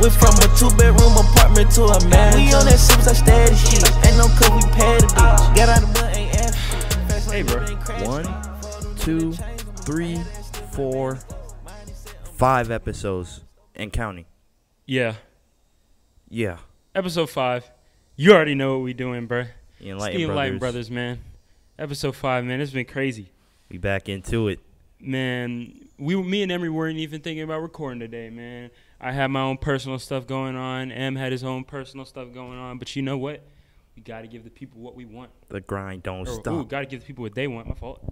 Went from a two bedroom apartment to a man. We on that sips, I steady shit. Ain't no cut, we pay the bitch. Got out of mud, ain't asked. Hey, bro. One, two, three, four, five episodes and counting. Yeah. Yeah. Episode five. You already know what we doing, bro. The Enlightened Steve Brothers. Lighten Brothers, man. Episode five, man. It's been crazy. We back into it. Man, we, me and Emery weren't even thinking about recording today, man. I had my own personal stuff going on. Em had his own personal stuff going on. But you know what? We got to give the people what we want. The grind don't Or, stop. Ooh, got to give the people what they want. My fault.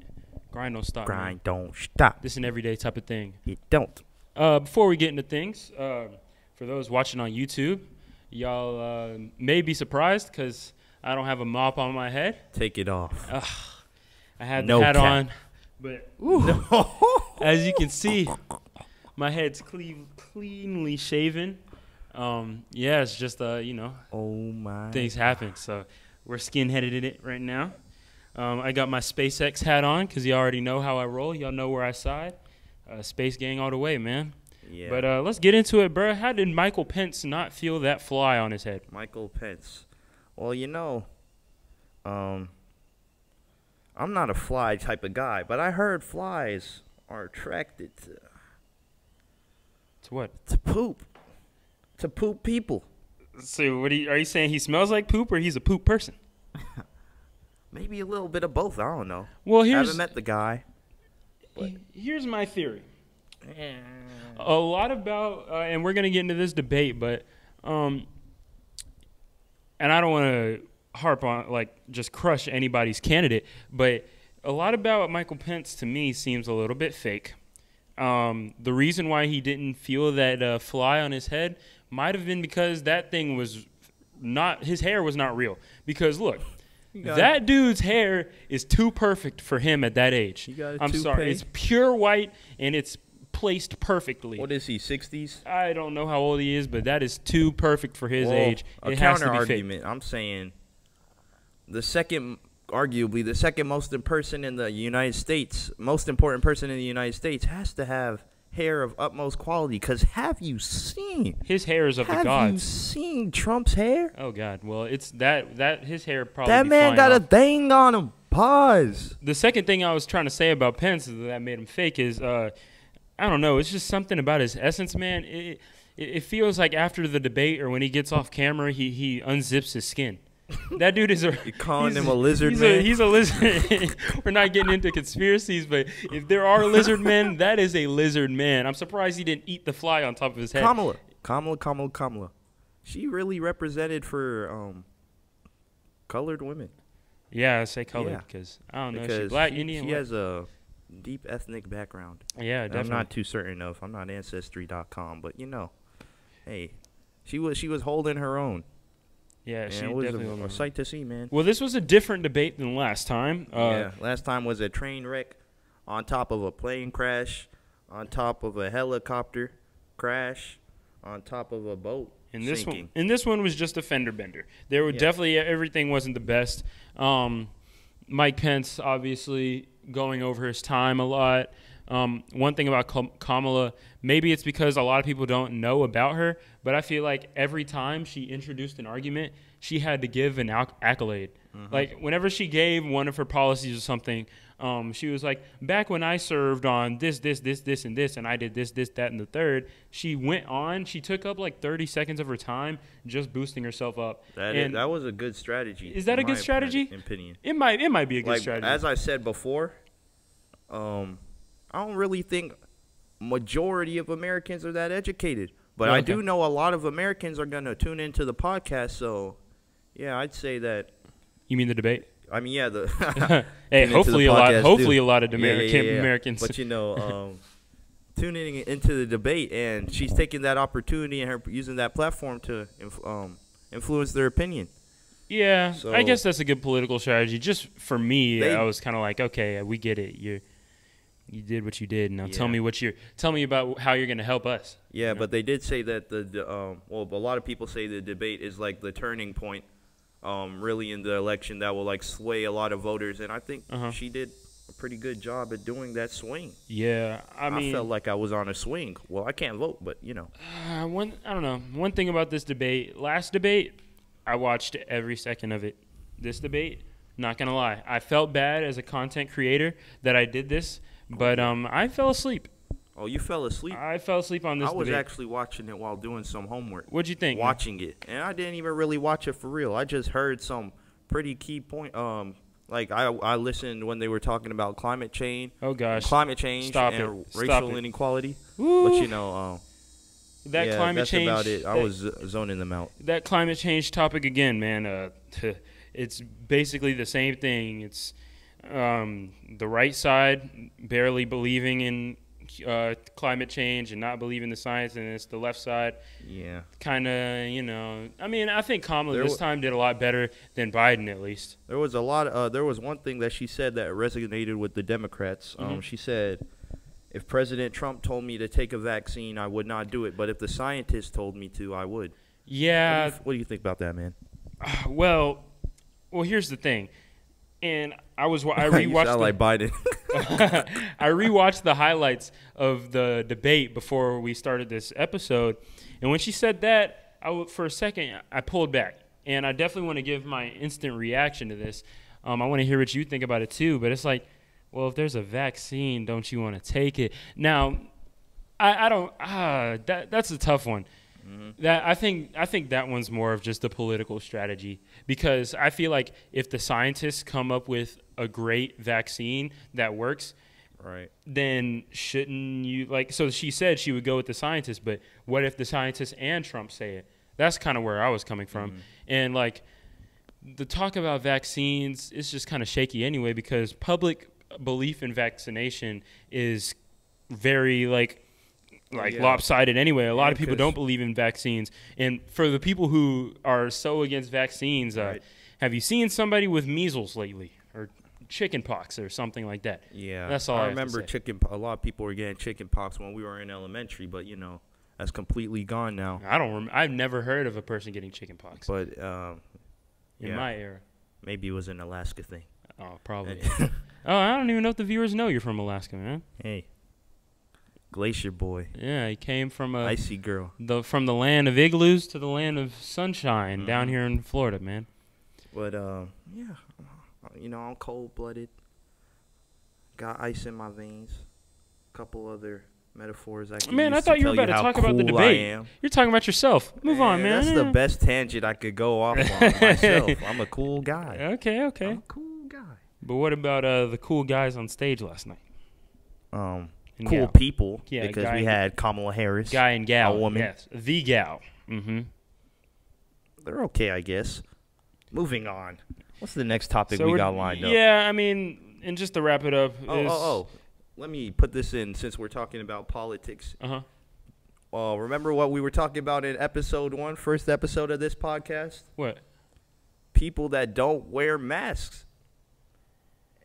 Grind don't stop. man. grind don't stop. This is an everyday type of thing. It don't. Uh, before we get into things, uh, for those watching on YouTube, y'all uh, may be surprised because I don't have a mop on my head. Take it off. I had No the hat cap. on, but as you can see, my head's clean, cleanly shaven. Um, yeah, it's just uh, you know, oh my. things happen. So we're skinheaded in it right now. Um, I got my SpaceX hat on because you already know how I roll. Y'all know where I side. Uh, Space gang all the way, man. Yeah. But uh, let's get into it, bro. How did Michael Pence not feel that fly on his head? Michael Pence. Well, you know, um, I'm not a fly type of guy, but I heard flies are attracted to, To what? to poop, to poop people. So, what are you, are you saying? He smells like poop, or he's a poop person? Maybe a little bit of both. I don't know. Well, here's I haven't met the guy. But. here's my theory. A lot about, uh, and we're gonna get into this debate, but, um, and I don't want to harp on like just crush anybody's candidate, but a lot about Michael Pence to me seems a little bit fake. Um, the reason why he didn't feel that uh, fly on his head might have been because that thing was not his hair was not real. Because look, got that dude's hair is too perfect for him at that age. You got a I'm sorry, it's pure white and it's placed perfectly. What is he? 60s. I don't know how old he is, but that is too perfect for his Well, age. A It has to counter be fake. argument. I'm saying the second, arguably the second most important person in the United States, most important person in the United States, has to have hair of utmost quality. Cause have you seen? His hair is of the gods? have you seen Trump's hair? Oh God! Well, it's that that his hair probably. that man got off. a thing on him. Pause. the second thing I was trying to say about Pence that made him fake is, uh, I don't know, it's just something about his essence, man. It, it, it feels like after the debate or when he gets off camera, he, he unzips his skin. That dude is a. You calling him a lizard he's man? A, he's a lizard. We're not getting into conspiracies, but if there are lizard men, that is a lizard man. I'm surprised he didn't eat the fly on top of his head. Kamala, Kamala, Kamala, Kamala. She really represented for um colored women Yeah, I say colored Yeah. because I don't know. Because she black, she, Indian? she what? has a deep ethnic background. yeah, definitely. I'm not too certain of. I'm not ancestry.com, but you know, hey, she was she was holding her own. Yeah, she it was definitely. a, a sight to see, man. Well, this was a different debate than last time. Uh, yeah, last time was a train wreck on top of a plane crash, on top of a helicopter crash, on top of a boat And this sinking. one, and this one was just a fender bender. There were Yeah. definitely everything wasn't the best. Um, Mike Pence obviously going over his time a lot. Um, one thing about Kamala, maybe it's because a lot of people don't know about her, but I feel like every time she introduced an argument, she had to give an acc- accolade. Mm-hmm. Like whenever she gave one of her policies or something, um, she was like, "Back when I served on this, this, this, this, and this, and I did this, this, that, and the third. She went on. She took up like 30 seconds of her time just boosting herself up. That is- that was a good strategy. Is that a good strategy? opinion- Opinion. it might it might be a good like strategy. as I said before, um, I don't really think majority of Americans are that educated, but I do know a lot of Americans are gonna tune into the podcast. So, yeah, I'd say that. you mean the debate? I mean, yeah, the hey, into the hopefully a lot. Hopefully a lot of Yeah, yeah, American yeah, yeah. Americans. But you know, um, tuning into the debate, and she's taking that opportunity and her using that platform to inf- um, influence their opinion. yeah, so, I guess that's a good political strategy. Just for me, They- I was kind of like, okay, we get it. You you did what you did. Now tell me what you're. Tell me about how you're going to help us. Yeah, you know? but they did say that the, the um well a lot of people say the debate is like the turning point um really in the election that will like sway a lot of voters and I think Uh-huh. she did a pretty good job at doing that swing. Yeah, I mean, I felt like I was on a swing. Well, I can't vote, but you know. uh, one I don't know. One thing about this debate, last debate, I watched every second of it. This debate, not gonna lie, I felt bad as a content creator that I did this, but um, I fell asleep. Oh, you fell asleep. I fell asleep on this. I was debate. actually watching it while doing some homework. What'd you think? Watching it, and I didn't even really watch it for real. I just heard some pretty key point. Um, like I I listened when they were talking about climate change. Oh gosh, climate change Stop and it. Stop racial it. inequality. Woo. But you know, um, that yeah, climate that's change. about it. I that- was zoning them out. that climate change topic again, man. Uh, it's basically the same thing. It's um, the right side barely believing in uh, climate change and not believing the science, and it's the left side Yeah. kind of, you know. I mean, I think Kamala There this time did a lot better than Biden, at least. There was a lot. Uh, there was one thing that she said that resonated with the Democrats. Um, Mhm. She said, "If President Trump told me to take a vaccine, I would not do it. But if the scientists told me to, I would." What do, Yeah, you, what do you think about that, man? well, well, here's the thing. And I was wa- I rewatched the, like Biden. I rewatched the highlights of the debate before we started this episode, and when she said that, I w- for a second I pulled back, and I definitely want to give my instant reaction to this. Um, I want to hear what you think about it too, but it's like, well, if there's a vaccine, don't you want to take it? Now, I, I don't. Ah, that that's a tough one. Mm-hmm. That I think I think that one's more of just a political strategy. Because I feel like if the scientists come up with a great vaccine that works, right. then shouldn't you like so she said she would go with the scientists but what if the scientists and trump say it? That's kind of where i was coming from. Mm-hmm. And like the talk about vaccines is just kind of shaky anyway because public belief in vaccination is very like like Yeah. lopsided anyway a lot Yeah, of people don't believe in vaccines and for the people who are so against vaccines uh, Right. have you seen somebody with measles lately or chicken pox or something like that Yeah. That's all I I remember chicken. A lot of people were getting chicken pox when we were in elementary, but you know, that's completely gone now. I don't. Rem- I've never heard of a person getting chicken pox But um, in yeah. my era. maybe it was an Alaska thing. Oh, probably. oh, I don't even know if the viewers know you're from Alaska, man. hey, Glacier Boy, Yeah, he came from a, Icy Girl. the from the land of igloos to the land of sunshine down Mhm. here in Florida, man. But um, yeah, uh, you know, I'm cold blooded. Got ice in my veins. Couple other metaphors I can Man, I thought you were about to talk about the cool I debate. am. You're talking about yourself. Move on, man. That's the best tangent I could go off on myself. I'm a cool guy. Okay, I'm okay. a cool guy. But what about uh, the cool guys on stage last night? Um, And cool gal. people Yeah, because we and- had Kamala Harris. Guy and gal. A woman. Yes, the gal. Mm-hmm. They're okay, I guess. Moving on. What's the next topic we we're- got lined up? Yeah, I mean, and just to wrap it up. Oh, is, oh, oh. Let me put this in since we're talking about politics. Uh huh. Uh, remember what we were talking about in episode one, first episode of this podcast? What? People that don't wear masks.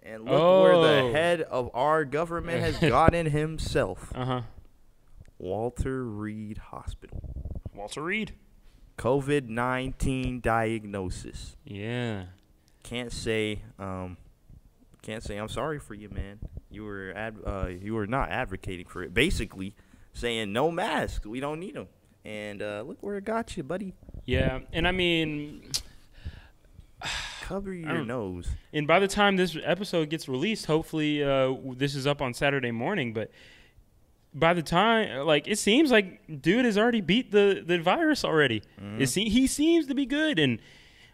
And look where Oh. the head of our government has gotten himself. Uh huh. Walter Reed Hospital. Walter Reed. COVID 19 diagnosis. Yeah. Can't say, um, can't say I'm sorry for you, man. You were ad, uh, you were not advocating for it. Basically, saying no masks, we don't need them. And uh, look where it got you, buddy. Yeah, and I mean, Cover your nose. and by the time this episode gets released, hopefully uh, this is up on Saturday morning. But by the time, like, it seems like dude has already beat the the virus already. It se- he seems to be good, and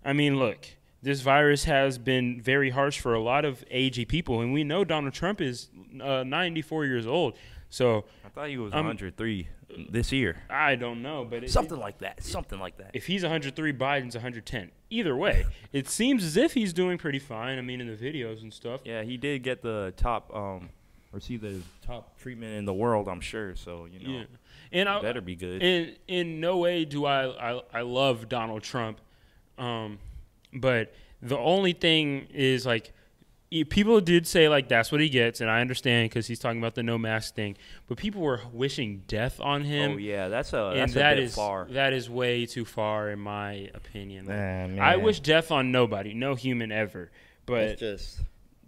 I mean, look, this virus has been very harsh for a lot of agey people, and we know Donald Trump is uh, 94 years old. So I thought he was Um, 103 this year. I don't know, but it, Something like that. Something like that. if he's 103, Biden's 110. Either way, it seems as if he's doing pretty fine. I mean, in the videos and stuff. Yeah, he did get the top, um, receive the top treatment in the world. I'm sure. So you know, Yeah, and I, better be good. in in no way do I I, I love Donald Trump, um, but the only thing is like. Y- People did say like that's what he gets, and I understand because he's talking about the no mask thing. But people were wishing death on him, oh yeah, that's a and that's that a bit is far. that is way too far in my opinion. Like, Man, I wish death on nobody, no human ever. But It's just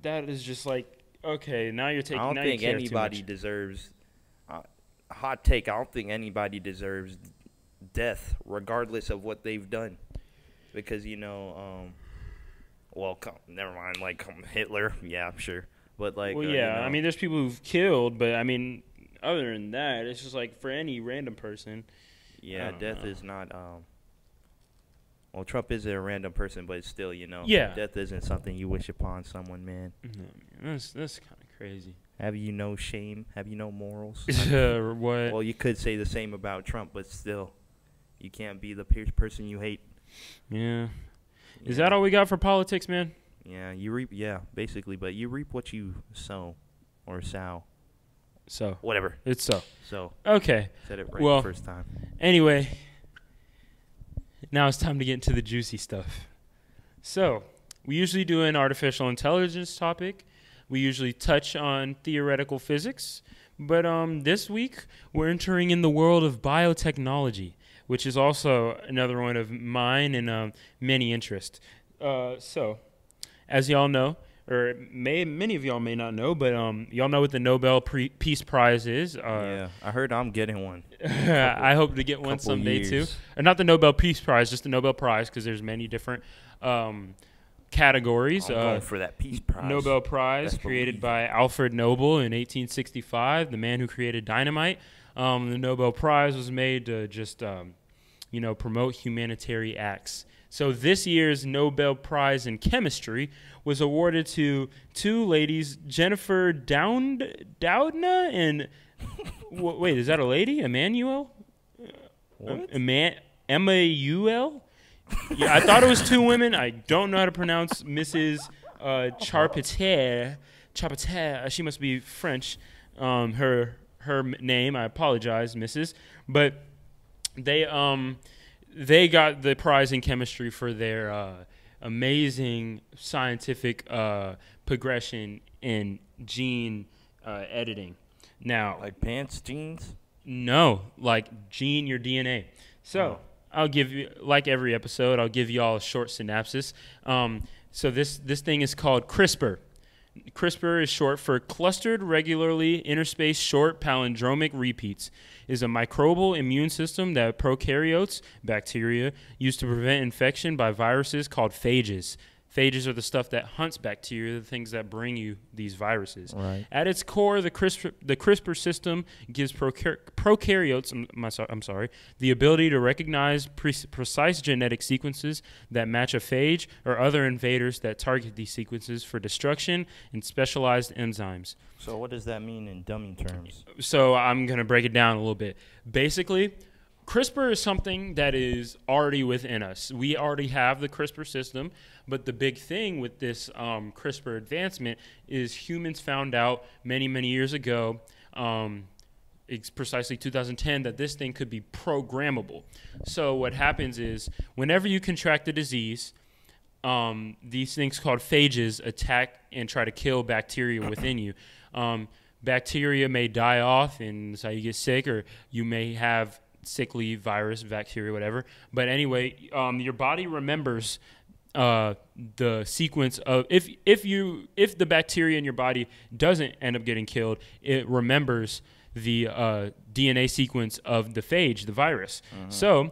that is just like Okay, now you're taking. I don't think you care too anybody deserves. Uh, hot take. I don't think anybody deserves death, regardless of what they've done, because you know, um, well, come, never mind. Like Hitler, yeah, sure, but like, well, uh, yeah. you know, I mean, there's people who've killed, but I mean, other than that, it's just like for any random person. yeah, death know. is not. Um, well, Trump is a random person, but still, you know, Yeah. death isn't something you wish upon someone, man. No, man, that's that's kind of crazy. Have you no shame? Have you no morals? Uh, what? well, you could say the same about Trump, but still, you can't be the pe- person you hate. yeah. Is Yeah. that all we got for politics, man? Yeah, you reap. Yeah, basically, but you reap what you sow, or sow, So whatever. it's so So okay. said it right Well- the first time. Anyway, now it's time to get into the juicy stuff. So, we usually do an artificial intelligence topic. We usually touch on theoretical physics, but um, this week we're entering in the world of biotechnology, which is also another one of mine and um, many interests. Uh, so, as y'all know, or may many of y'all may not know, but um, y'all know what the Nobel Pre- Peace Prize is. Uh, yeah, I heard I'm getting one. I hope to get one couple someday too. years. Or not the Nobel Peace Prize, just the Nobel Prize, because there's many different um, categories. I'm Uh, going for that peace prize. Nobel Prize Best created by Alfred Nobel in 1865, the man who created dynamite. Um, the Nobel Prize was made to just, um, you know, promote humanitarian acts. So this year's Nobel Prize in Chemistry was awarded to two ladies, Jennifer Dound Doudna and w- wait, is that a lady? Emmanuel? What? Eman- M-A-U-L? Yeah, I thought it was two women. I don't know how to pronounce Mrs. Uh, Charpentier. Charpentier. She must be French. Um, her her name. I apologize, Mrs. But they um they got the prize in chemistry for their uh, amazing scientific uh, progression in gene uh, editing. Now, Like pants, jeans. no, like gene your DNA. So I'll give you, like every episode, I'll give you all a short synopsis. Um, so this this thing is called CRISPR. CRISPR is short for clustered regularly interspaced short palindromic repeats. Is a microbial immune system that prokaryotes, bacteria, use to prevent infection by viruses called phages. Phages are the stuff that hunts bacteria, the things that bring you these viruses. Right. At its core, the CRISPR, the CRISPR system gives procar- prokaryotes, I'm, my I'm sorry, the ability to recognize pre- precise genetic sequences that match a phage or other invaders that target these sequences for destruction in specialized enzymes. So what does that mean in dummy terms? So I'm going to break it down a little bit. Basically, CRISPR is something that is already within us. We already have the CRISPR system, but the big thing with this um, CRISPR advancement is humans found out many, many years ago, um, it's precisely 2010, that this thing could be programmable. So what happens is whenever you contract a disease, um, these things called phages attack and try to kill bacteria within you. Um, bacteria may die off, and that's how you get sick, or you may have sickly virus, bacteria, whatever. But anyway, um, your body remembers uh, the sequence of if if you if the bacteria in your body doesn't end up getting killed, it remembers the uh, DNA sequence of the phage, the virus. So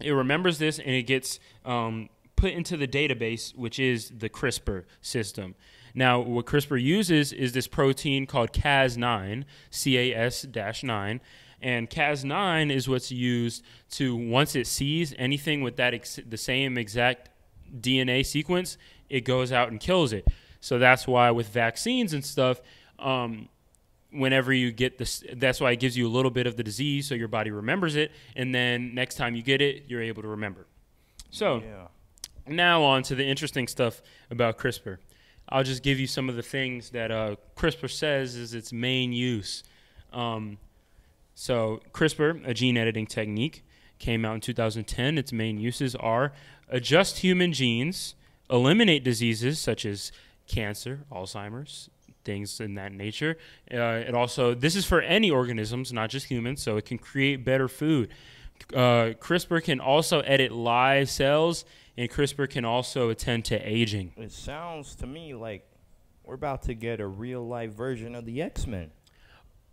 it remembers this and it gets um, put into the database, which is the CRISPR system. Now, what CRISPR uses is this protein called Cas9, CAS 9. And Cas9 is what's used to, once it sees anything with that ex- the same exact DNA sequence, it goes out and kills it. So that's why with vaccines and stuff, um, whenever you get this, that's why it gives you a little bit of the disease so your body remembers it. And then next time you get it, you're able to remember. So Yeah. now on to the interesting stuff about CRISPR. I'll just give you some of the things that uh, CRISPR says is its main use. Um, so CRISPR, a gene editing technique, came out in 2010. Its main uses are adjust human genes, eliminate diseases such as cancer, Alzheimer's, things in that nature. Uh, it also this is for any organisms, not just humans, so it can create better food. Uh, CRISPR can also edit live cells, and CRISPR can also attend to aging. It sounds to me like we're about to get a real life version of the X Men.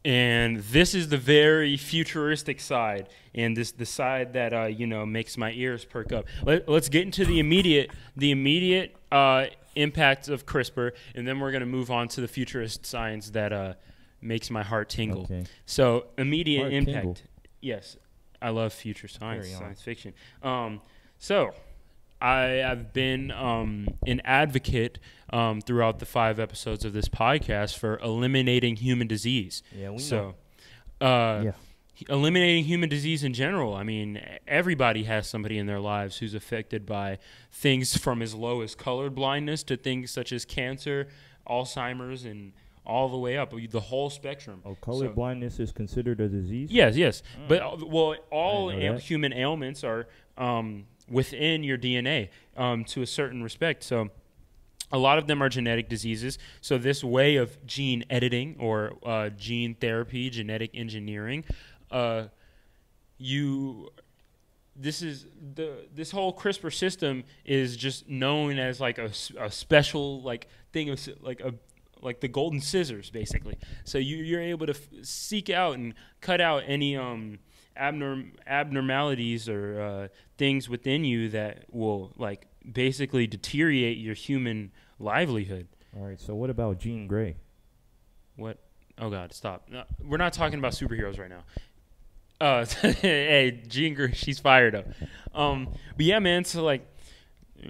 And this is the very futuristic side, and this the side that uh, you know makes my ears perk up. Let, us get into the immediate the immediate uh, impact of CRISPR, and then we're going to move on to the futurist science that uh, makes my heart tingle. Okay. So immediate Heart impact. tingle. Yes, I love future science, science fiction. Um, so I have been um, an advocate um, throughout the five episodes of this podcast for eliminating human disease. Yeah, we so, uh, Yeah. eliminating human disease in general. I mean, everybody has somebody in their lives who's affected by things from as low as colored blindness to things such as cancer, Alzheimer's, and all the way up, the whole spectrum. Oh, color So- blindness is considered a disease. Yes, yes. But uh, well, all ail- human ailments are um, within your DNA um, to a certain respect. So a lot of them are genetic diseases. So this way of gene editing or uh, gene therapy, genetic engineering, uh, you this is the this whole CRISPR system is just known as like a special like thing of like a like the golden scissors basically. So you you're able to seek out and cut out any um abnorm abnormalities or uh, things within you that will like basically deteriorate your human livelihood. All right. So what about Jean Grey? What? Oh God! Stop. No, we're not talking about superheroes right now. Uh, hey, Jean Grey, she's fired up. Um, but yeah, man. So like,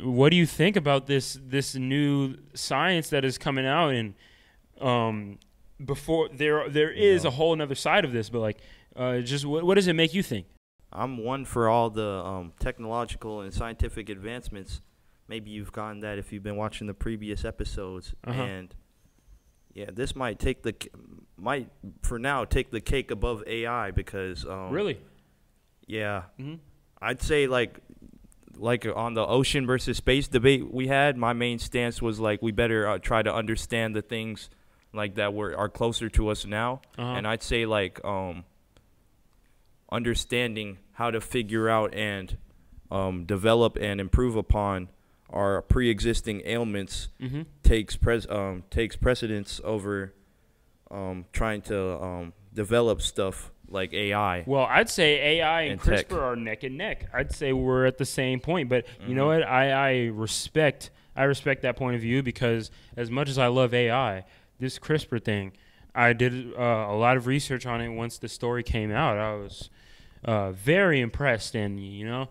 what do you think about this this new science that is coming out? And um, before there there is a whole another side of this, but like, uh, just what what does it make you think? I'm one for all the um, technological and scientific advancements. Maybe you've gotten that if you've been watching the previous episodes. Uh-huh. And yeah, this might take the might for now take the cake above AI because um, really? yeah, hmm I'd say like like on the ocean versus space debate we had, my main stance was like we better uh, try to understand the things like that were are closer to us now, Uh-huh. and I'd say like um understanding how to figure out and um, develop and improve upon our pre-existing ailments hmm takes pres um takes precedence over um trying to um develop stuff like AI. Well, I'd say AI and, And tech. CRISPR are neck and neck. I'd say we're at the same point. But you know Mhm. what? I, I respect I respect that point of view because as much as I love AI, this CRISPR thing, I did uh, a lot of research on it once the story came out. I was uh, very impressed, and you know,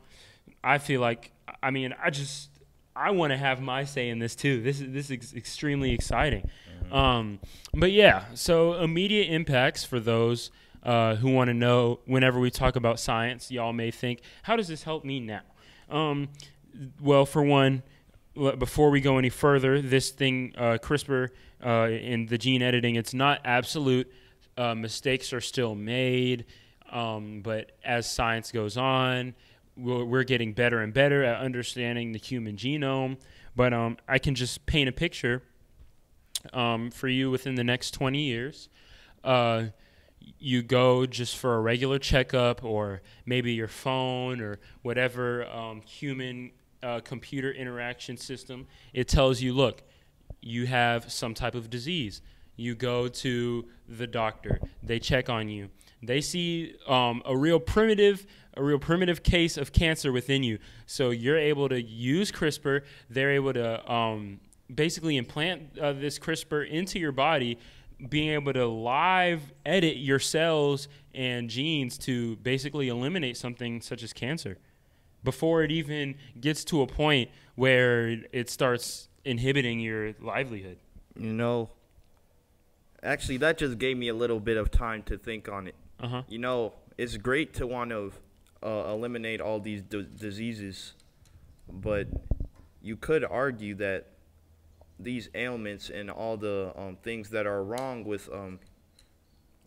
I feel like I mean I just I want to have my say in this too. This is this is extremely exciting. Um, but yeah, so immediate impacts for those uh, who want to know. Whenever we talk about science, y'all may think, "How does this help me now?" Um, well, for one, l- before we go any further, this thing, uh, CRISPR, uh, in the gene editing, it's not absolute. Uh, mistakes are still made, um, but as science goes on, we're, we're getting better and better at understanding the human genome. But um, I can just paint a picture um, for you within the next 20 years. Uh, you go just for a regular checkup, or maybe your phone, or whatever um, human uh, computer interaction system. It tells you, look, you have some type of disease. You go to the doctor. They check on you. They see um, a real primitive, a real primitive case of cancer within you. So you're able to use CRISPR. They're able to um, basically implant uh, this CRISPR into your body, being able to live edit your cells and genes to basically eliminate something such as cancer before it even gets to a point where it starts inhibiting your livelihood. You know, actually, that just gave me a little bit of time to think on it. Uh huh. You know, it's great to want to uh, eliminate all these d- diseases, but you could argue that these ailments and all the um, things that are wrong with um,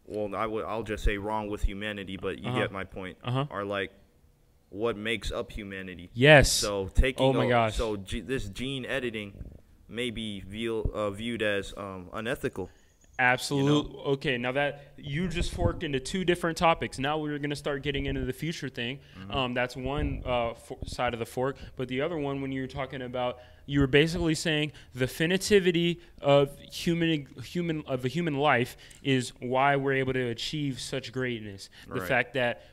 well, I would I'll just say wrong with humanity, but you Uh-huh. get my point. Uh-huh. Are like what makes up humanity. Yes. So taking Oh my a- gosh. so ge- this gene editing may be view, uh, viewed as um, unethical. Absolute. Okay, now that you just forked into two different topics. Now we're going to start getting into the future thing. Um, that's one uh, for- side of the fork. But the other one, when you're talking about you were basically saying the finitivity of human human of a human life is why we're able to achieve such greatness. The fact that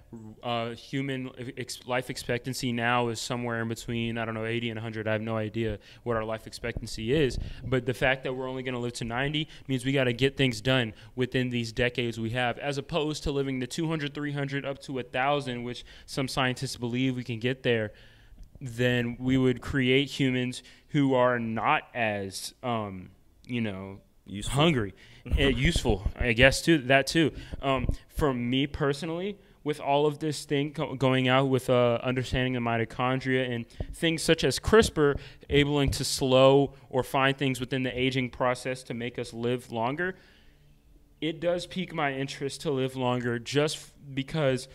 uh, human ex- life expectancy now is somewhere in between I don't know 80 and 100. I have no idea what our life expectancy is, but the fact that we're only going to live to 90 means we got to get things done within these decades we have, as opposed to living to 200, 300, up to a thousand, which some scientists believe we can get there then we would create humans who are not as um, you know Useful. hungry and useful i guess too that too um, for me personally with all of this thing go- going out with uh, understanding the mitochondria and things such as crispr abling to slow or find things within the aging process to make us live longer it does pique my interest to live longer just because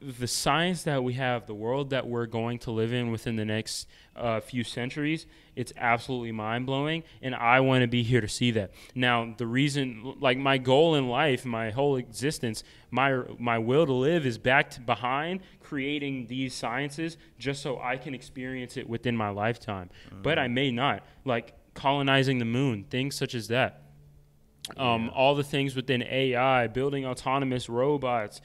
the science that we have, the world that we're going to live in within the next uh, few centuries, it's absolutely mind blowing. And I want to be here to see that. Now, the reason, like my goal in life, my whole existence, my, my will to live is backed behind creating these sciences just so I can experience it within my lifetime. But I may not. Like colonizing the moon, things such as that um, all the things within AI, building autonomous robots,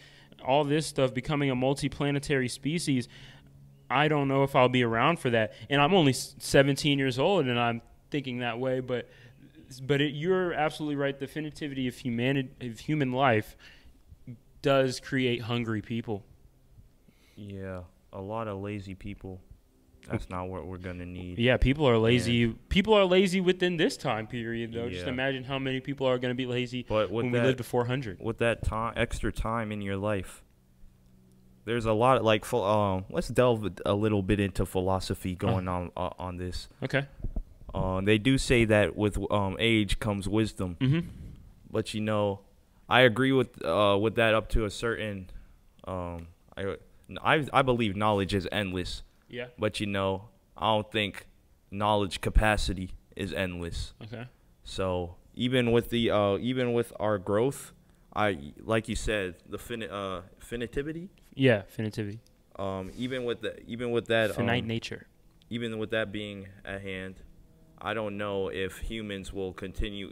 all this stuff, becoming a multiplanetary species. I don't know if I'll be around for that. And I'm only 17 years old, and I'm thinking that way. But but it, you're absolutely right. The definitivity of humanity, of human life, does create hungry people. Yeah, a lot of lazy people. That's not what we're gonna need. Yeah, people are lazy. People are lazy within this time period, though. Just imagine how many people are going to be lazy But when we live to 400. with that time, extra time in your life, there's a lot of, like. Um, let's delve a little bit into philosophy going on uh, on this. Okay. Uh, they do say that with um, age comes wisdom, Mm-hmm. but you know, I agree with uh, with that up to a certain. Um, I, I I believe knowledge is endless, Yeah. but you know, I don't think knowledge capacity is endless. Okay. So even with the uh, even with our growth, I like you said the fini- uh, finitivity. Yeah, finitivity. Um, even with the even with that Finite um, nature. even with that being at hand, I don't know if humans will continue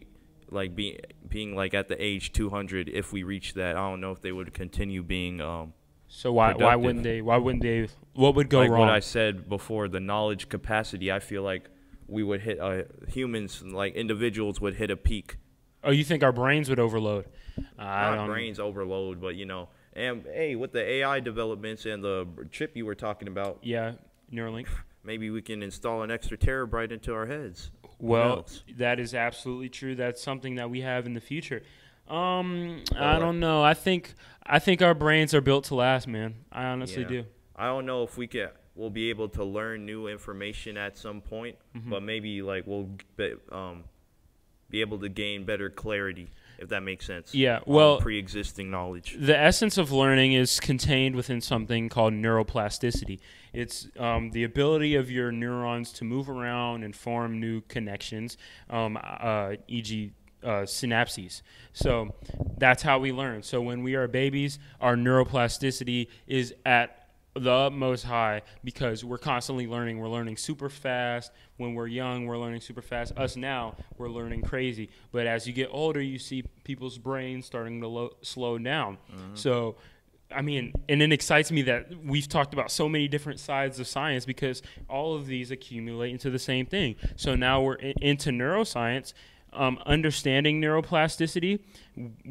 like being being like at the age 200 if we reach that. I don't know if they would continue being um So why why wouldn't they? Why wouldn't they? What would go like wrong? what I said before the knowledge capacity. I feel like we would hit uh, humans like individuals would hit a peak. oh, you think our brains would overload? Not brains overload, but you know, and hey, with the AI developments and the chip you were talking about, Yeah, Neuralink. maybe we can install an extra terabyte into our heads. Well, that is absolutely true. That's something that we have in the future. Um, I don't know. I think I think our brains are built to last, man. I honestly Yeah. do. I don't know if we can. We'll be able to learn new information at some point, Mm-hmm. but maybe like we'll be, um, be able to gain better clarity, if that makes sense. Yeah, well- pre-existing knowledge. The essence of learning is contained within something called neuroplasticity. It's um, the ability of your neurons to move around and form new connections, um, uh, e.g., uh, synapses. So that's how we learn. So when we are babies, our neuroplasticity is at the most high because we're constantly learning. We're learning super fast. When we're young, we're learning super fast. Us now, we're learning crazy. But as you get older, you see people's brains starting to lo- slow down. So, I mean, and it excites me that we've talked about so many different sides of science because all of these accumulate into the same thing. So now we're in- into neuroscience. Um, understanding neuroplasticity,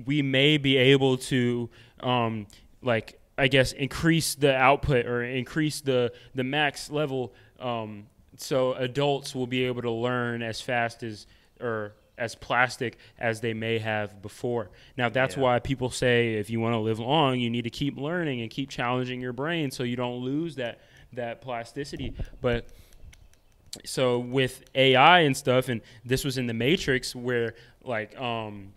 we may be able to, um, like, I guess, increase the output or increase the the max level, um, so adults will be able to learn as fast as or as plastic as they may have before. Now that's Yeah. why people say if you want to live long, you need to keep learning and keep challenging your brain so you don't lose that that plasticity. But so with AI and stuff, and this was in the Matrix where like um,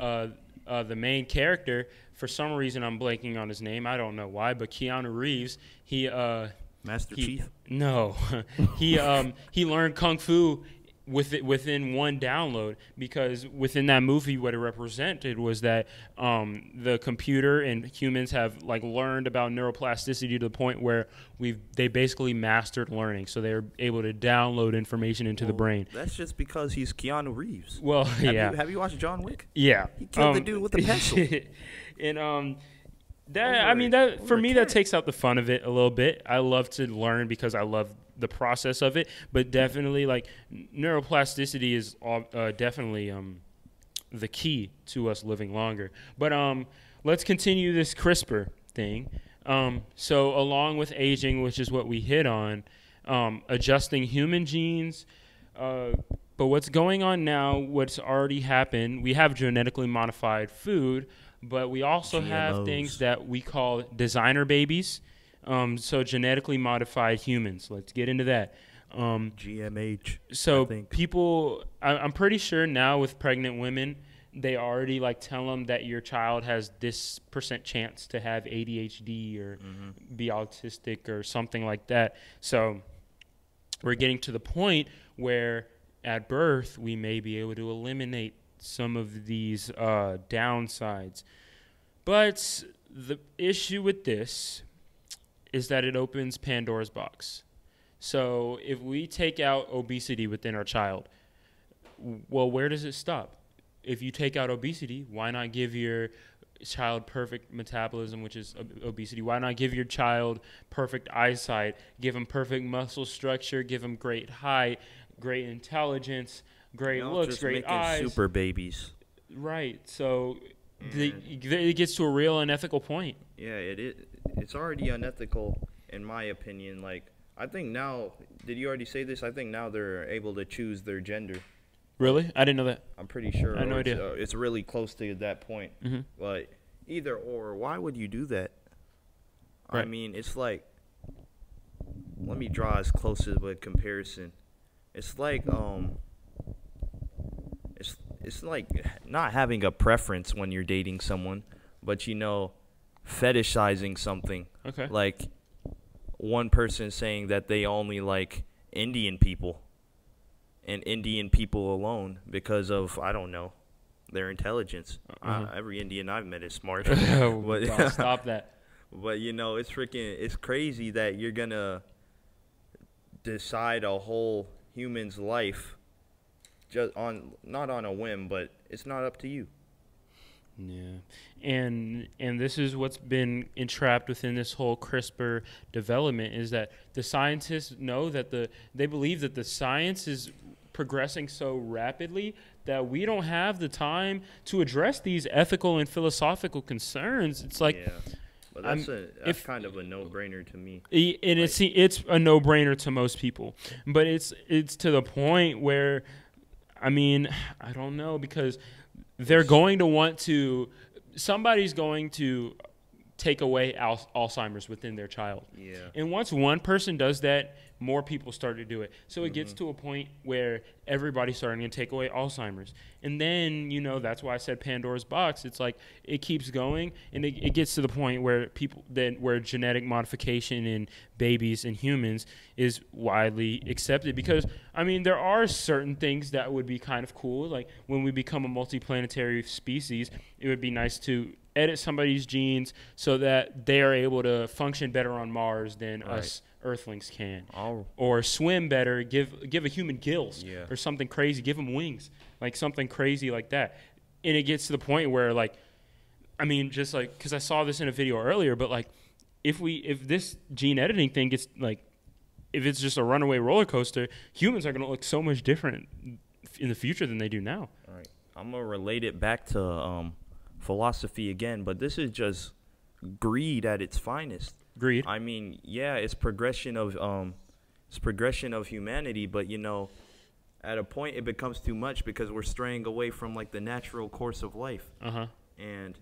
uh, uh, the main character, for some reason I'm blanking on his name. I don't know why, but Keanu Reeves, he uh, Master he, Chief. no, he um he learned kung fu with it, within one download because within that movie what it represented was that um, the computer and humans have like learned about neuroplasticity to the point where we've they basically mastered learning so they're able to download information into the brain That's just because he's Keanu Reeves. well Have yeah You, have you watched John Wick? yeah He killed the Um, dude with a pencil. and um that I mean that for me that takes out the fun of it a little bit. I love to learn because I love the process of it, but definitely like neuroplasticity is uh, definitely um the key to us living longer. But um let's continue this CRISPR thing. Um so along with aging, which is what we hit on, um adjusting human genes uh but what's going on now, what's already happened, we have genetically modified food, but we also have things that we call designer babies. Um, so genetically modified humans. Let's get into that. Um, GMH. so I people, I, I'm pretty sure now with pregnant women, they already like tell them that your child has this percent chance to have ADHD or Mm-hmm. be autistic or something like that. So we're getting to the point where at birth we may be able to eliminate some of these uh, downsides. But the issue with this is that it opens Pandora's box. So if we take out obesity within our child, well, where does it stop? If you take out obesity, why not give your child perfect metabolism, which is ob- obesity? Why not give your child perfect eyesight, give them perfect muscle structure, give them great height, great intelligence, great Y'all looks, just great making eyes? super babies. Right. So the, it gets to a real unethical point. Yeah, it, it it's already unethical in my opinion. Like I think now, did you already say this? I think now they're able to choose their gender. Really? I didn't know that. I'm pretty sure. I had no it's, idea. uh, it's really close to that point. Mm-hmm. But either or, why would you do that? Right. I mean, it's like. Let me draw as close as a comparison. It's like um. It's like not having a preference when you're dating someone, but you know, fetishizing something. Okay. Like one person saying that they only like Indian people and Indian people alone because of I don't know their intelligence. Uh-huh. Uh, every Indian I've met is smart. Oh, but, stop that. but you know, it's freaking it's crazy that you're gonna decide a whole human's life just on not on a whim, but it's not up to you. Yeah, and and this is what's been entrapped within this whole CRISPR development is that the scientists know that the they believe that the science is progressing so rapidly that we don't have the time to address these ethical and philosophical concerns. It's like yeah. But I'm- that's a that's if- kind of a no-brainer to me. And it's it's a no brainer to most people, but it's it's to the point where, I mean, I don't know because they're going to want to, somebody's going to take away al- Alzheimer's within their child, Yeah. and once one person does that, more people start to do it. So it gets mm-hmm. to a point where everybody's starting to take away Alzheimer's. And then, you know, that's why I said Pandora's box. It's like it keeps going and it, it gets to the point where people then where genetic modification in babies and humans is widely accepted because I mean there are certain things that would be kind of cool like when we become a multiplanetary species it would be nice to edit somebody's genes so that they are able to function better on Mars than Right. us earthlings can All or swim better give give a human gills Yeah. or something crazy give them wings like something crazy like that and it gets to the point where like i mean just like because i saw this in a video earlier but like if we if this gene editing thing gets like if it's just a runaway roller coaster humans are going to look so much different in the future than they do now All right. I'm gonna relate it back to um, philosophy again, but this is just greed at its finest. Greed I mean, yeah, it's progression of um, it's progression of humanity, but you know, at a point it becomes too much because we're straying away from like the natural course of life. uh-huh And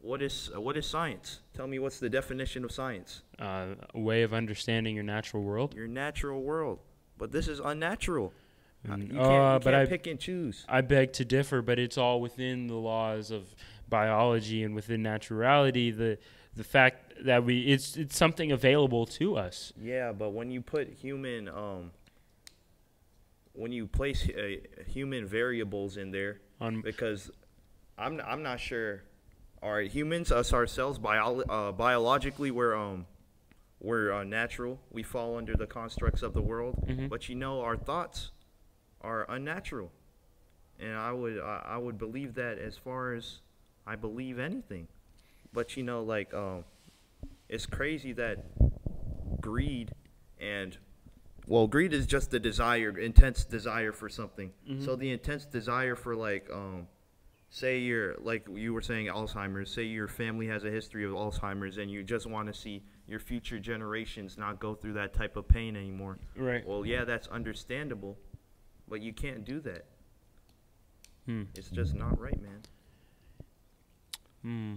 what is uh, what is science? Tell me what's the definition of science? uh, a way of understanding your natural world Your natural world. But this is unnatural. Uh, Mm, You can't, uh, but can't I- pick and choose. I beg to differ, but it's all within the laws of biology and within naturality. The the fact that we it's it's something available to us. Yeah, but when you put human um when you place uh, human variables in there, On- because I'm I'm not sure. All right, humans, us ourselves, bio, uh, biologically, we're um, we're uh, natural. We fall under the constructs of the world. Mhm. But you know, our thoughts are unnatural, and I would I, I would believe that as far as I believe anything. But you know, like um, it's crazy that greed and well, greed is just the desire, intense desire for something. So the intense desire for like, um, say you're like you were saying Alzheimer's. Say your family has a history of Alzheimer's, and you just want to see your future generations not go through that type of pain anymore. Right. Well, yeah, that's understandable, but you can't do that. Hmm. It's just not right, man. Hmm.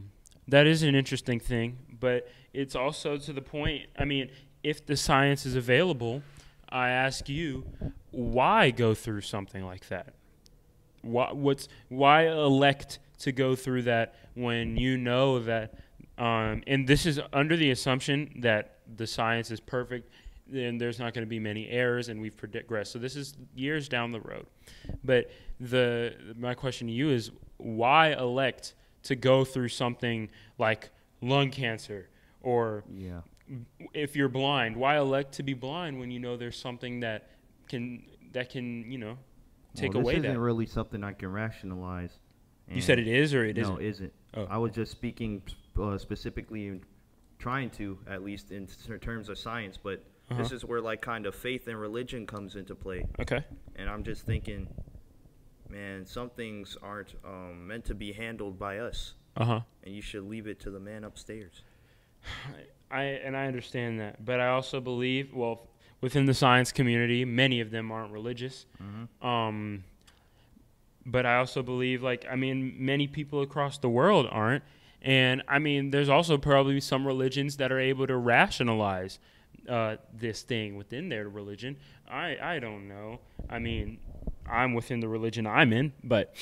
That is an interesting thing, but it's also to the point. I mean, if the science is available, I ask you, why go through something like that? Why, what's why elect to go through that when you know that? Um, and this is under the assumption that the science is perfect, and there's not going to be many errors, and we've progressed. So this is years down the road. But the my question to you is, why elect to go through something like lung cancer or Yeah. if you're blind, why elect to be blind when you know there's something that can that can you know take well, away this isn't that? really something I can rationalize. you said it is or it no, isn't? it isn't. Oh. I was just speaking uh, specifically, in trying to at least in terms of science, but this Uh-huh. is where like kind of faith and religion comes into play. Okay. And I'm just thinking, man, some things aren't um, meant to be handled by us, Uh huh. and you should leave it to the man upstairs. I and I understand that, but I also believe well within the science community, many of them aren't religious. Um, but I also believe, like, I mean, many people across the world aren't. And I mean, there's also probably some religions that are able to rationalize uh, this thing within their religion. I, I don't know. I mean, I'm within the religion I'm in, but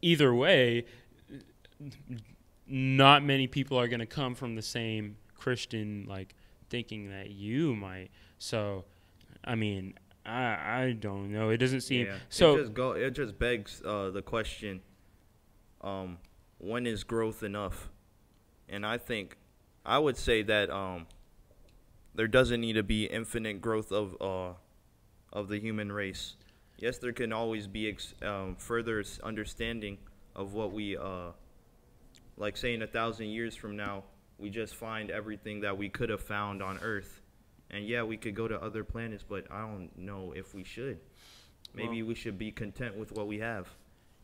either way, not many people are going to come from the same Christian, like, thinking that you might. So, I mean, I, I don't know. It doesn't seem Yeah. so. it just go. It just begs uh, the question: um, When is growth enough? And I think I would say that um, there doesn't need to be infinite growth of uh, of the human race. Yes, there can always be ex- um, further understanding of what we uh, like. Say in a thousand years from now, we just find everything that we could have found on Earth. And yeah, we could go to other planets, but I don't know if we should. Maybe Well- we should be content with what we have.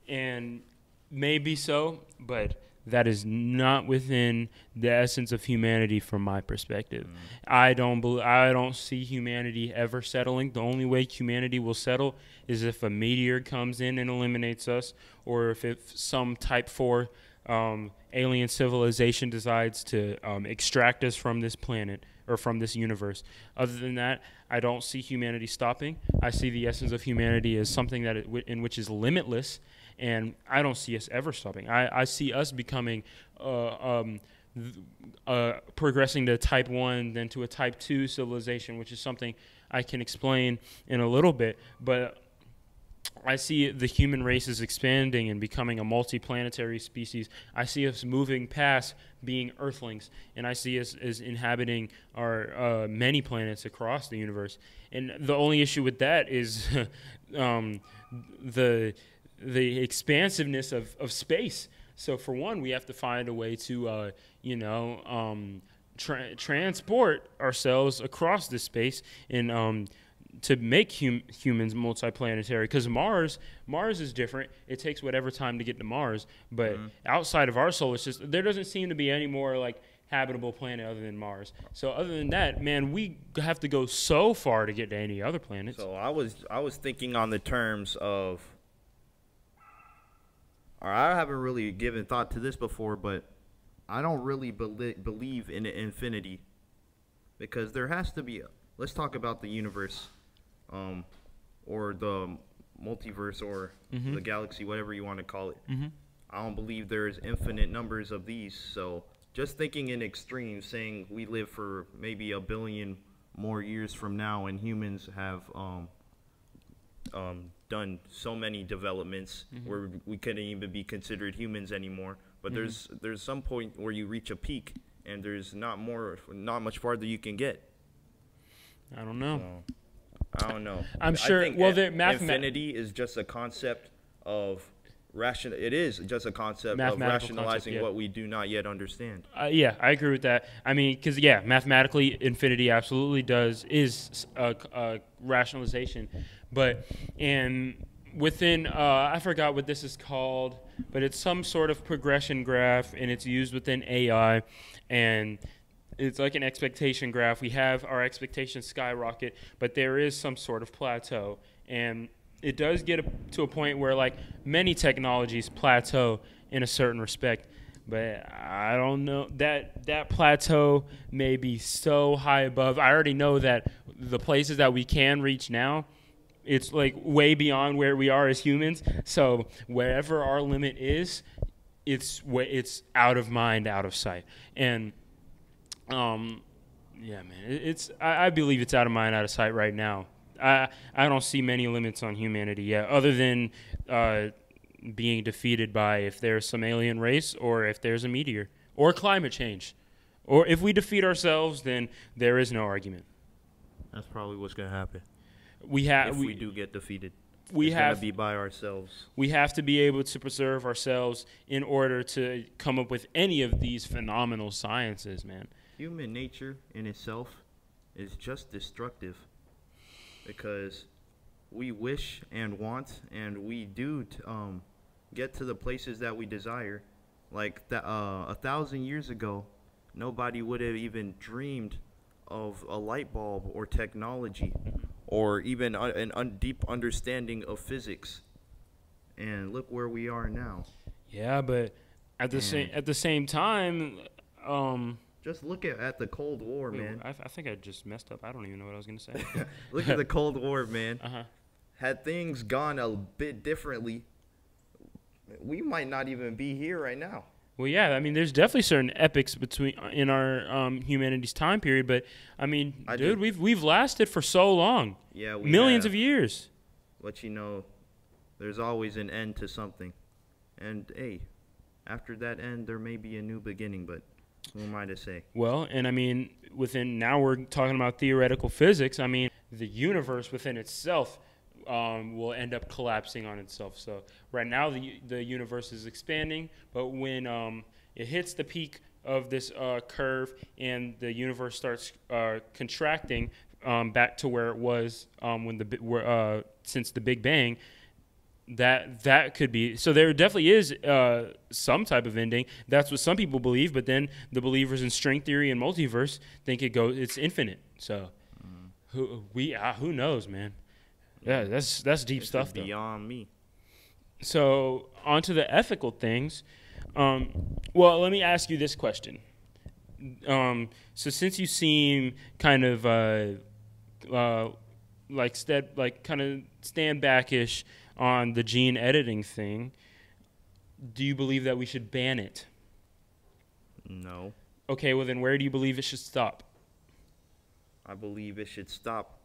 and maybe so, but that is not within the essence of humanity from my perspective. Mm. I don't believe, I don't see humanity ever settling. The only way humanity will settle is if a meteor comes in and eliminates us, or if, if some Type Four um, alien civilization decides to um, extract us from this planet or from this universe. Other than that, I don't see humanity stopping. I see the essence of humanity as something that wi- in which is limitless, and I don't see us ever stopping. I, I see us becoming, uh, um, uh, progressing to type one, then to a type two civilization, which is something I can explain in a little bit, but. I see the human race is expanding and becoming a multi-planetary species. I see us moving past being Earthlings, and I see us as inhabiting our uh, many planets across the universe. And the only issue with that is um, the the expansiveness of, of space. So for one, we have to find a way to, uh, you know, um, tra- transport ourselves across this space and um, to make hum- humans multiplanetary. Because Mars, Mars is different. It takes whatever time to get to Mars, but mm-hmm. outside of our solar system, there doesn't seem to be any more like habitable planet other than Mars. So other than that, man, we have to go so far to get to any other planets. So I was I was thinking on the terms of or I haven't really given thought to this before, but I don't really belie- believe in infinity because there has to be. A, let's talk about the universe, um, or the multiverse, or the galaxy, whatever you want to call it. Mhm. I don't believe there's infinite numbers of these. So just thinking in extremes, saying we live for maybe a billion more years from now, and humans have um, um, done so many developments Mm-hmm. where we couldn't even be considered humans anymore. But Mm-hmm. there's there's some point where you reach a peak, and there's not more, not much farther you can get. I don't know. So, I don't know. I'm sure- well, the mathema- infinity is just a concept of rational. It is just a concept of Mathematical concept, rationalizing yeah. what we do not yet understand. Uh, yeah, I agree with that. I mean, because yeah, mathematically, infinity absolutely does is a, a rationalization, but and within uh, I forgot what this is called, but it's some sort of progression graph, and it's used within AI, and it's like an expectation graph. We have our expectations skyrocket, but there is some sort of plateau, and it does get to a point where like many technologies plateau in a certain respect but I don't know that that plateau may be so high above. I already know that the places that we can reach now, it's like way beyond where we are as humans. So wherever our limit is, it's it's out of mind, out of sight, and um, yeah, man, it's I, I believe it's out of mind, out of sight right now. I I don't see many limits on humanity yet, other than uh, being defeated by if there's some alien race or if there's a meteor or climate change, or if we defeat ourselves, then there is no argument. That's probably what's gonna happen We have if we, we, do get defeated. we it's have gonna be by ourselves. we have to be able to preserve ourselves in order to come up with any of these phenomenal sciences, man. Human nature in itself is just destructive because we wish and want and we do t- um, get to the places that we desire. Like th- uh, a thousand years ago, nobody would have even dreamed of a light bulb or technology or even a- an un- deep understanding of physics. And look where we are now. Yeah, but at the same at the same time, um, Just look at, at the Cold War, wait, man. I, I think I just messed up. I don't even know what I was gonna say. Look at the Cold War, man. uh huh. Had things gone a bit differently, we might not even be here right now. Well, yeah, I mean, there's definitely certain epics between in our um, humanity's time period, but I mean, I dude, we've we've lasted for so long, Yeah, we millions have. of years. But you know, there's always an end to something, and hey, after that end, there may be a new beginning. But who am I to say? Well, and I mean, within now we're talking about theoretical physics. I mean, the universe within itself um, will end up collapsing on itself. So right now the the universe is expanding, but when um, it hits the peak of this uh, curve and the universe starts uh, contracting um, back to where it was um, when the uh, since the Big Bang, that that could be so there definitely is uh, some type of ending that's what some people believe but then the believers in string theory and multiverse think it goes it's infinite so who we uh, who knows man yeah that's that's deep This stuff though. beyond me. so onto the ethical things um, well let me ask you this question um, so since you seem kind of uh, uh, like stead like kind of stand backish on the gene editing thing do you believe that we should ban it No, okay well then where do you believe it should stop I believe it should stop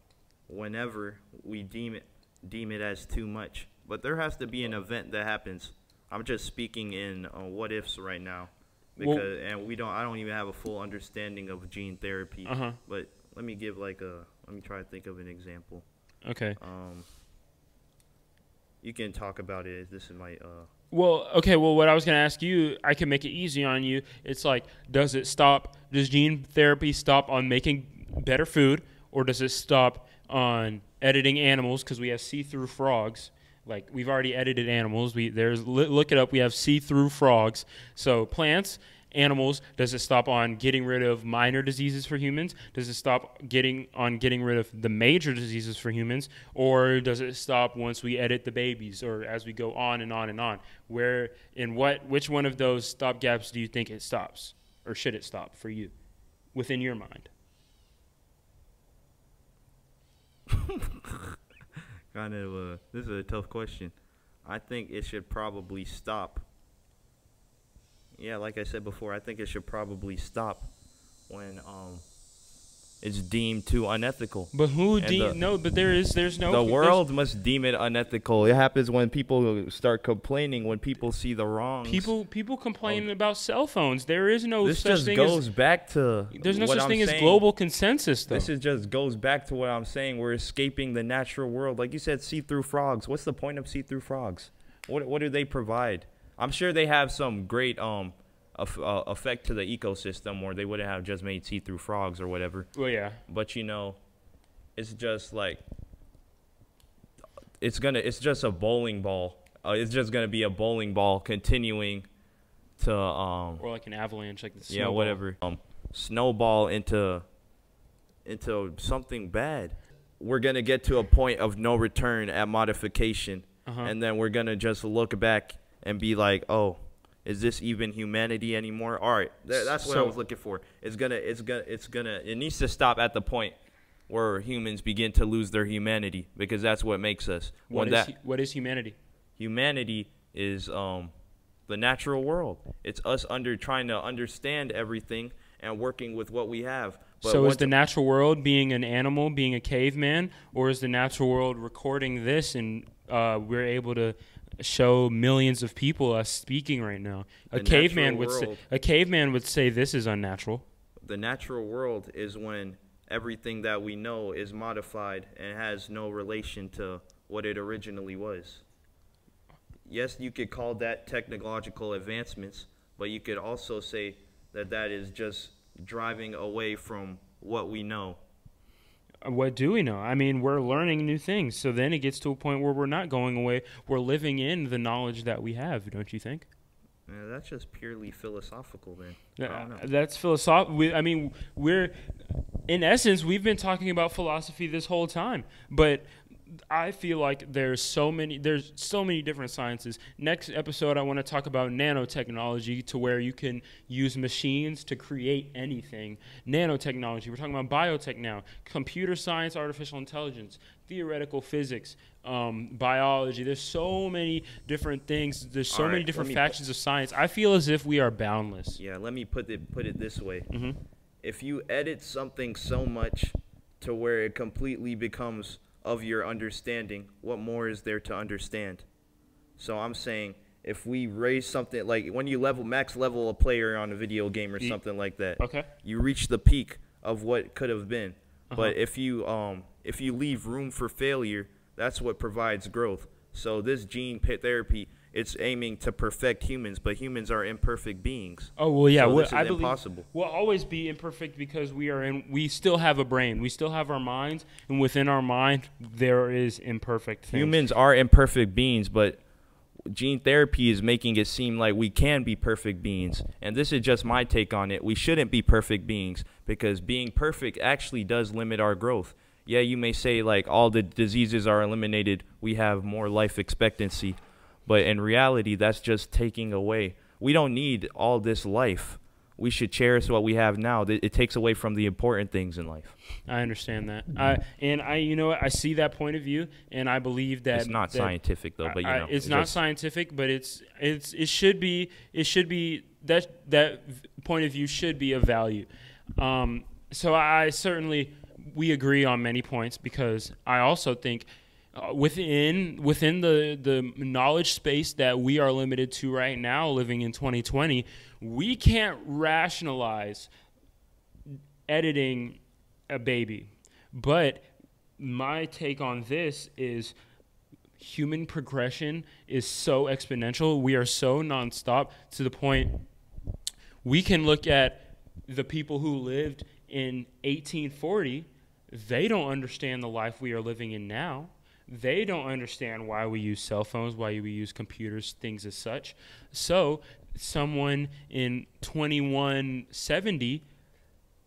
whenever we deem it deem it as too much. But there has to be an event that happens. I'm just speaking in uh, what ifs right now, Well- because and we don't. I don't even have a full understanding of gene therapy. uh-huh But let me give like a. Let me try to think of an example. okay Um, you can talk about it. This is my. Uh, Well, okay. Well, what I was going to ask you, I can make it easy on you. It's like, does it stop? Does gene therapy stop on making better food, or does it stop on editing animals? Because we have see-through frogs. Like we've already edited animals. We there's look it up. We have see-through frogs. So plants, animals. Does it stop on getting rid of minor diseases for humans? Does it stop getting on getting rid of the major diseases for humans, or does it stop once we edit the babies, or as we go on and on and on? Where in what which one of those stop gaps do you think it stops, or should it stop for you, within your mind? kind of. Uh, this is a tough question. I think it should probably stop. Yeah, like I said before, I think it should probably stop when um is deemed too unethical. But who And de- the- no? But there is there's no the world must deem it unethical. It happens when people start complaining when people see the wrongs. People people complain about cell phones. There is no this just goes as back to there's no such I'm thing as saying. global consensus though. This is just goes back to what I'm saying. We're escaping the natural world. Like you said, see-through frogs. What's the point of see-through frogs? What what do they provide? I'm sure they have some great um uh, effect to the ecosystem, or they wouldn't have just made see-through frogs or whatever. well, yeah. But you know, it's just like it's gonna. It's just a bowling ball. Uh, it's just gonna be a bowling ball continuing to um Or like an avalanche, like the yeah snowball. whatever um snowball into into something bad we're gonna get to a point of no return at modification Uh-huh. and then we're gonna just look back and be like oh is this even humanity anymore all right th- that's what i was looking for it's gonna it's gonna it's gonna it needs to stop at the point where humans begin to lose their humanity because that's what makes us What is that what is humanity? humanity is um, the natural world. It's us under trying to understand everything and working with what we have. But so is the natural world being an animal, being a caveman, or is the natural world recording this and uh, we're able to show millions of people us speaking right now? A The caveman would say a caveman would say this is unnatural. the natural world is when everything that we know is modified and has no relation to what it originally was. Yes, you could call that technological advancements, but you could also say that that is just driving away from what we know. What do we know? I mean, we're learning new things. So then it gets to a point where we're not going away. We're living in the knowledge that we have, don't you think? Yeah, that's just purely philosophical, then. Yeah. That's philosophical. I mean, we're in essence we've been talking about philosophy this whole time, but I feel like there's so many there's so many different sciences. Next episode, I want to talk about nanotechnology, to where you can use machines to create anything. Nanotechnology. We're talking about biotech now, computer science, artificial intelligence, theoretical physics, um, biology. There's so many different things. There's so All many different factions of science. I feel as if we are boundless. Yeah, let me put it put it this way. Mhm. If you edit something so much to where it completely becomes of your understanding, what more is there to understand? So I'm saying if we raise something like when you level max level a player on a video game or Ye- something like that, Okay. you reach the peak of what could have been. Uh-huh. But if you um if you leave room for failure, that's what provides growth. So this gene pit therapy, it's aiming to perfect humans, but humans are imperfect beings. Oh well, yeah. So we- this is I believe impossible. we'll always be imperfect because we are in. We still have a brain. We still have our minds, and within our mind there is imperfect things. Humans are imperfect beings, but gene therapy is making it seem like we can be perfect beings. And this is just my take on it. We shouldn't be perfect beings because being perfect actually does limit our growth. Yeah, you may say like all the diseases are eliminated, we have more life expectancy, but in reality that's just taking away. We don't need all this life. We should cherish what we have now. It takes away from the important things in life. I understand that. I and I, you know, I see that point of view, and I believe that It's not that- scientific though, but you I- know, it's not just- scientific, but it's it's it should be it should be that that point of view should be of value. Um, so I certainly we agree on many points because I also think uh, within within the the knowledge space that we are limited to right now, living in 2020, we can't rationalize editing a baby. But my take on this is human progression is so exponential. We are so nonstop to the point we can look at the people who lived in 1840. They don't understand the life we are living in now. They don't understand why we use cell phones, why we use computers, things as such. So, someone in 2170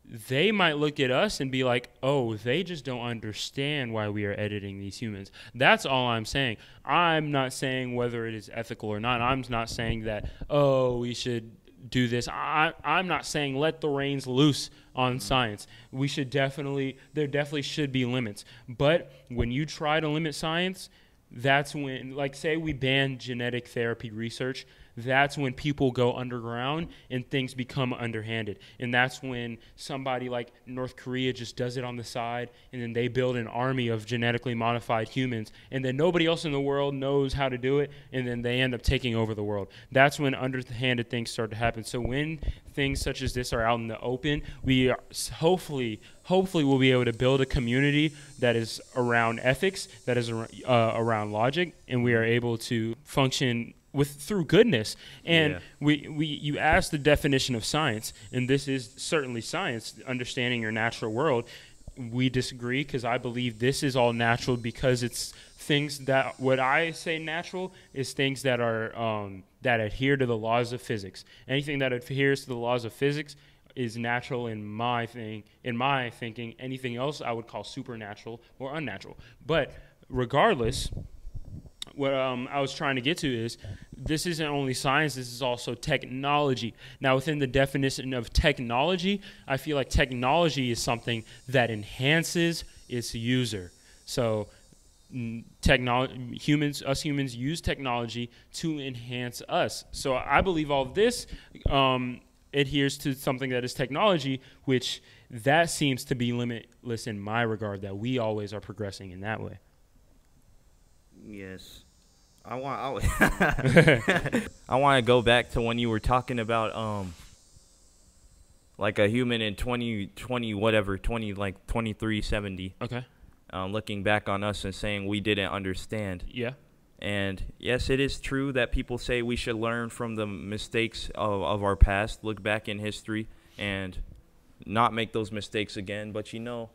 they might look at us and be like, oh, they just don't understand why we are editing these humans. That's all I'm saying. I'm not saying whether it is ethical or not. I'm not saying that, oh, we should do this. I, I'm not saying let the reins loose on mm-hmm. science. We should definitely, there definitely should be limits. But when you try to limit science, that's when, like, say we ban genetic therapy research, that's when people go underground and things become underhanded. And that's when somebody like North Korea just does it on the side and then they build an army of genetically modified humans and then nobody else in the world knows how to do it and then they end up taking over the world. That's when underhanded things start to happen. So when things such as this are out in the open, we are, hopefully hopefully we'll be able to build a community that is around ethics, that is uh, around logic, and we are able to function with through goodness. And Yeah. we, we you asked the definition of science, and this is certainly science, understanding your natural world. We disagree because I believe this is all natural because it's things that what I say natural is things that are um, that adhere to the laws of physics. Anything that adheres to the laws of physics is natural in my thing in my thinking. Anything else I would call supernatural or unnatural. But regardless, what um, I was trying to get to is this isn't only science, this is also technology. Now, within the definition of technology, I feel like technology is something that enhances its user. So, technology humans us humans use technology to enhance us so i believe all this um, adheres to something that is technology which that seems to be limitless in my regard that we always are progressing in that way Yes. I want I, I want to go back to when you were talking about um like a human in 20 20 whatever 20 like 2370 okay. Um, looking back on us and saying we didn't understand. Yeah. And yes it is true that people say we should learn from the mistakes of, of our past look back in history and not make those mistakes again but you know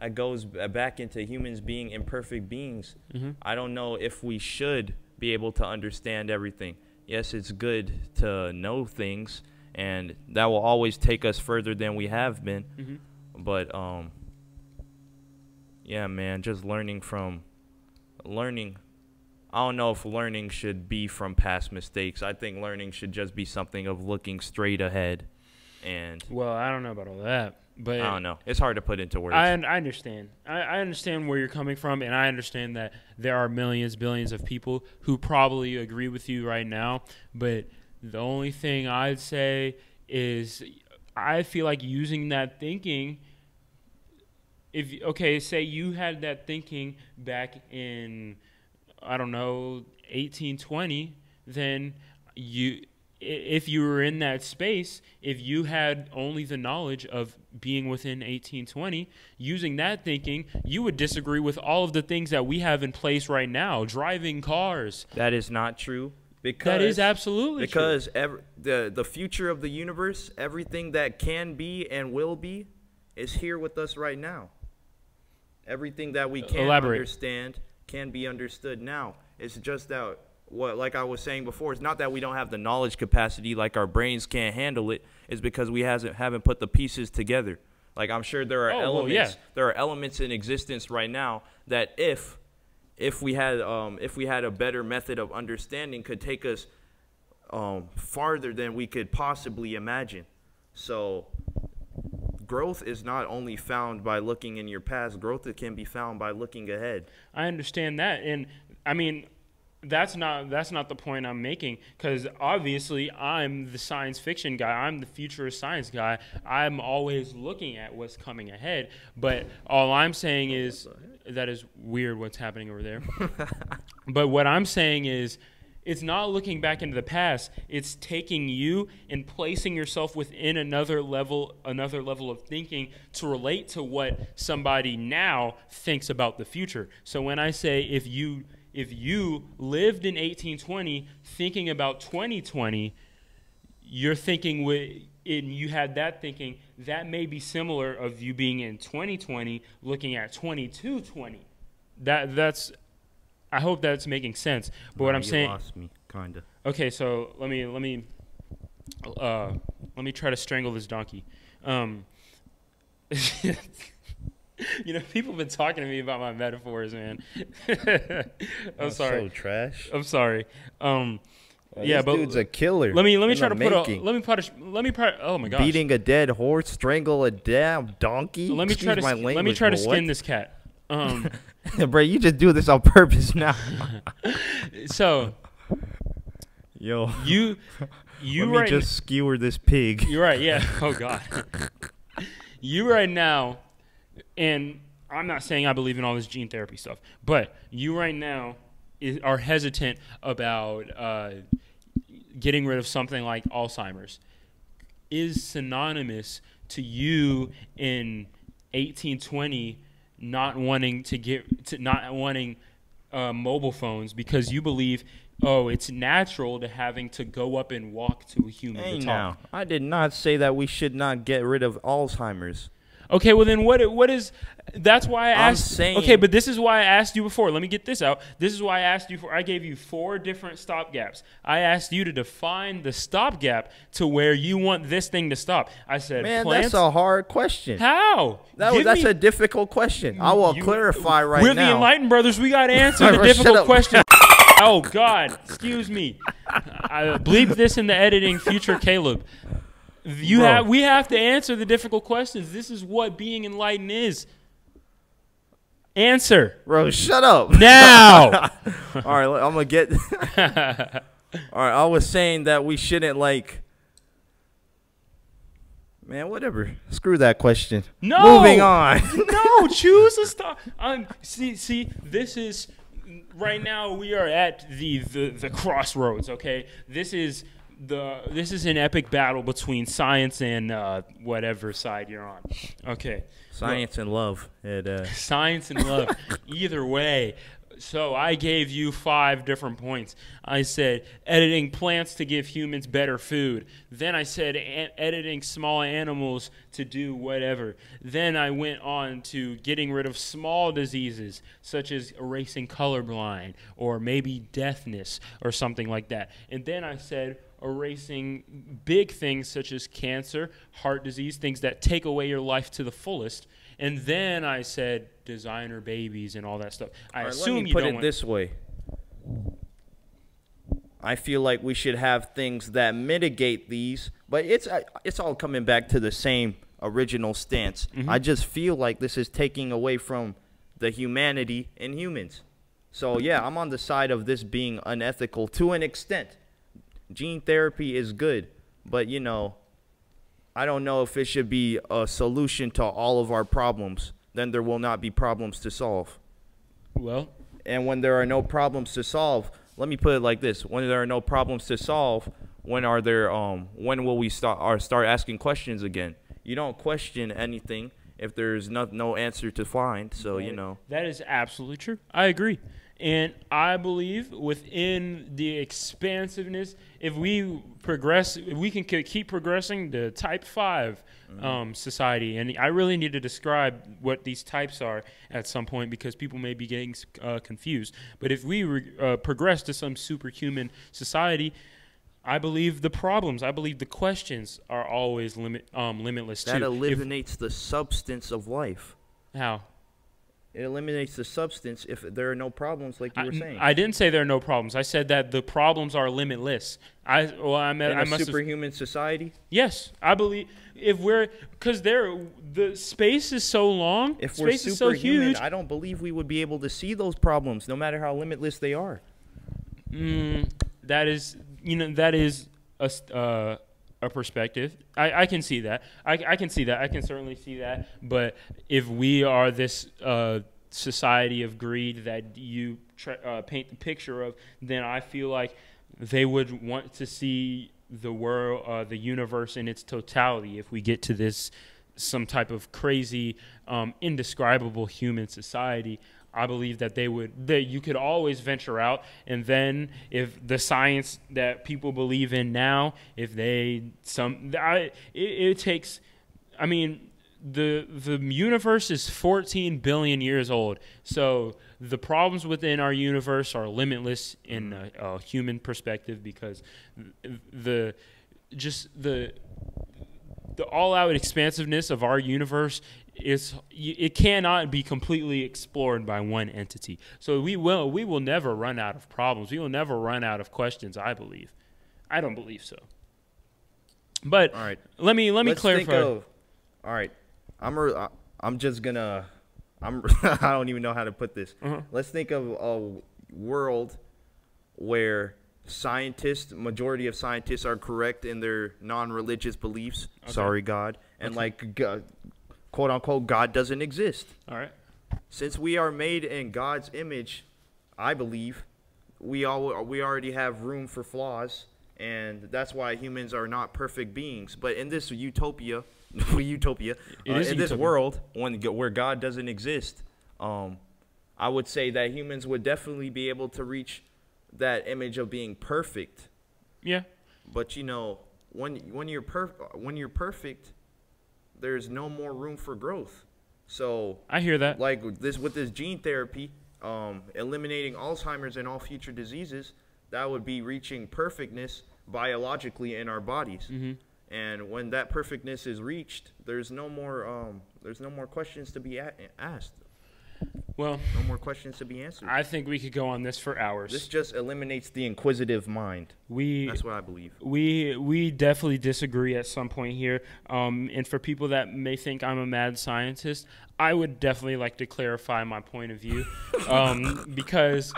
that goes back into humans being imperfect beings mm-hmm. I don't know if we should be able to understand everything. Yes, it's good to know things, and that will always take us further than we have been. Mm-hmm. But um, yeah, man, just learning from learning. I don't know if learning should be from past mistakes. I think learning should just be something of looking straight ahead, and well i don't know about all that but I don't know. It's hard to put into words. I, I understand. I, I understand where you're coming from, and I understand that there are millions, billions of people who probably agree with you right now. But the only thing I'd say is I feel like using that thinking. If okay, say you had that thinking back in, I don't know, 1820, then you if you were in that space, if you had only the knowledge of being within 1820, using that thinking, you would disagree with all of the things that we have in place right now, driving cars. that is not true. Because that is absolutely because ev- the the future of the universe, everything that can be and will be, is here with us right now. Everything that we can Elaborate. understand can be understood now. It's just that what, like I was saying before, it's not that we don't have the knowledge capacity, like our brains can't handle it. It's because we hasn't haven't put the pieces together. Like I'm sure there are Oh, well, elements, yeah. there are elements in existence right now that if if we had um, if we had a better method of understanding could take us um, farther than we could possibly imagine. So growth is not only found by looking in your past, growth it can be found by looking ahead. I understand that, and I mean, that's not that's not the point I'm making. Because obviously, I'm the science fiction guy. I'm the futurist science guy. I'm always looking at what's coming ahead. But all I'm saying is that is weird. What's happening over there? but what I'm saying is. It's not looking back into the past. It's taking you and placing yourself within another level, another level of thinking to relate to what somebody now thinks about the future. So when I say if you if you lived in 1820 thinking about 2020, you're thinking with and you had that thinking that may be similar of you being in 2020 looking at 2220. That that's I hope that's making sense. But what I'm you saying lost me, kinda. Okay, so let me let me uh, let me try to strangle this donkey. Um, you know, people have been talking to me about my metaphors, man. I'm sorry. So trash. I'm sorry. Um, yeah, this but dude's a killer. let me let me try to put a let me put a let me put oh my gosh. beating a dead horse, strangle a damn donkey. let me try to my sk- let me try to skin this cat. Um. Bro, you just do this on purpose now. so Yo, You, you let right. just skewer this pig. You're right. Yeah. Oh God. you right now, and I'm not saying I believe in all this gene therapy stuff, but you right now is, are hesitant about uh, getting rid of something like Alzheimer's. Is synonymous to you in 1820 not wanting to get to not wanting uh, mobile phones because you believe. Oh, it's natural to having to go up and walk to a human Hey to talk. now, I did not say that we should not get rid of Alzheimer's. Okay, well then what what is that's why I I'm asked saying- Okay, but this is why I asked you before. Let me get this out. This is why I asked you for I gave you four different stopgaps. I asked you to define the stopgap to where you want this thing to stop. I said Man, plants. that's a hard question. How? That was, Give that's me- a difficult question. I will you- clarify right now. We're now. the Enlightened Brothers. We got to answer the Shut difficult up. question. oh God, excuse me. I bleep this in the editing, future Caleb. You Bro. have we have to answer the difficult questions. This is what being enlightened is. Answer Bro, shut up. now. All right, I'm gonna get. All right, I was saying that we shouldn't like. Man, whatever. Screw that question. No. Moving on. no, choose a star. Um, see, see, this is right now. We are at the, the the crossroads. Okay, this is the this is an epic battle between science and uh, whatever side you're on. Okay, Science and love. It, uh, science and love. Either way. So I gave you five different points. I said editing plants to give humans better food. Then I said editing small animals to do whatever. Then I went on to getting rid of small diseases such as erasing colorblind or maybe deafness or something like that. And then I said erasing big things such as cancer, heart disease, things that take away your life to the fullest. And then I said designer babies and all that stuff. I right, assume you put it this way. I feel like we should have things that mitigate these, but it's uh, it's all coming back to the same original stance. Mm-hmm. I just feel like this is taking away from the humanity in humans. So yeah, I'm on the side of this being unethical to an extent. Gene therapy is good, but you know, I don't know if it should be a solution to all of our problems. Then there will not be problems to solve. well, And when there are no problems to solve, let me put it like this: when there are no problems to solve, when are there? Um, when will we start or start asking questions again? You don't question anything if there's no no answer to find. So you know, that is absolutely true. I agree. And I believe within the expansiveness, if we progress, if we can keep progressing to type 5 um, society, and I really need to describe what these types are at some point because people may be getting uh, confused. But if we re- uh, progress to some superhuman society, I believe the problems, I believe the questions are always limit um, limitless that too. If- eliminates the substance of life. how? It eliminates the substance if there are no problems, like you I, were saying. I didn't say there are no problems. I said that the problems are limitless. I well, I meant in I a must have, superhuman society, yes. I believe if we're because there the space is so long, if we're space is so huge. I don't believe we would be able to see those problems, no matter how limitless they are. Mm, that is you know that is a. uh, a perspective. I, I can see that. I, I can see that. I can certainly see that. But if we are this uh, society of greed that you try, uh, paint the picture of, then I feel like they would want to see the world, uh, the universe in its totality. If we get to this some type of crazy, um, indescribable human society. I believe that they would that you could always venture out, and then if the science that people believe in now, if they some, I, it, it takes, I mean, the the universe is 14 billion years old, so the problems within our universe are limitless in a, a human perspective because the just the the all-out expansiveness of our universe is it cannot be completely explored by one entity. So we will we will never run out of problems. We will never run out of questions. I believe. I don't believe so. But All right. let me let me Let's think clarify. of- all right, I'm re- I'm just gonna I'm I don't even know how to put this. Uh-huh. Let's think of a world where scientists, majority of scientists are correct in their non-religious beliefs. Okay. Sorry, God, and Okay. like God, quote unquote, God doesn't exist. All right. Since we are made in God's image, I believe we all we already have room for flaws, and that's why humans are not perfect beings. But in this utopia, utopia, uh, in this utopia. world, when where God doesn't exist, um, I would say that humans would definitely be able to reach that image of being perfect. Yeah. But you know, when when you're per- when you're perfect, there's no more room for growth. So I hear that. like with this with this gene therapy, um, eliminating Alzheimer's and all future diseases, that would be reaching perfectness biologically in our bodies. Mm-hmm. And when that perfectness is reached, there's no more um, there's no more questions to be a- asked, Well, no more questions to be answered. I think we could go on this for hours. this just eliminates the inquisitive mind. we That's what I believe. we we definitely disagree at some point here. Um, and for people that may think I'm a mad scientist, I would definitely like to clarify my point of view, um, because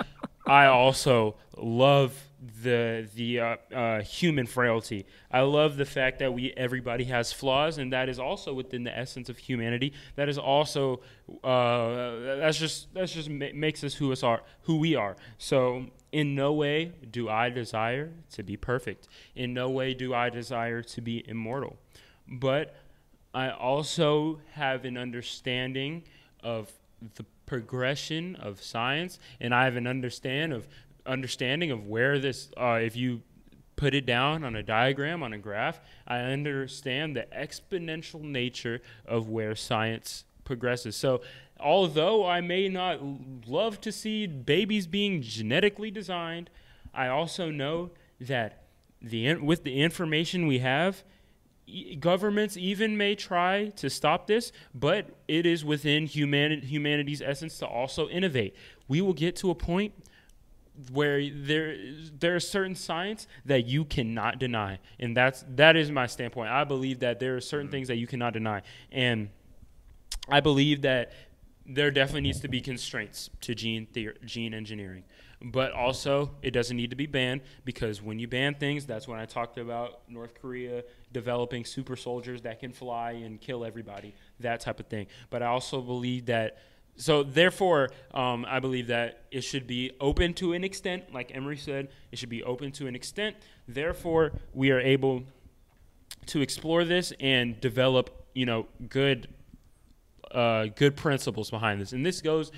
I also love the the uh, uh, human frailty. I love the fact that we everybody has flaws, and that is also within the essence of humanity. That is also uh, that's just that's just ma- makes us who us are who we are. So in no way do I desire to be perfect. In no way do I desire to be immortal. But I also have an understanding of the progression of science, and I have an understand of understanding of where this. Uh, if you put it down on a diagram on a graph, I understand the exponential nature of where science progresses. So, although I may not love to see babies being genetically designed, I also know that the with the information we have, governments even may try to stop this, but it is within humani- humanity's essence to also innovate. We will get to a point where there there are certain science that you cannot deny, and that's that is my standpoint. I believe that there are certain mm-hmm. things that you cannot deny, and I believe that there definitely needs to be constraints to gene theor- gene engineering, but also it doesn't need to be banned because when you ban things, that's when I talked about North Korea developing super soldiers that can fly and kill everybody, that type of thing. But I also believe that. So therefore, um, I believe that it should be open to an extent, like Emery said, it should be open to an extent. Therefore, we are able to explore this and develop, you know, good uh, good principles behind this. And this goes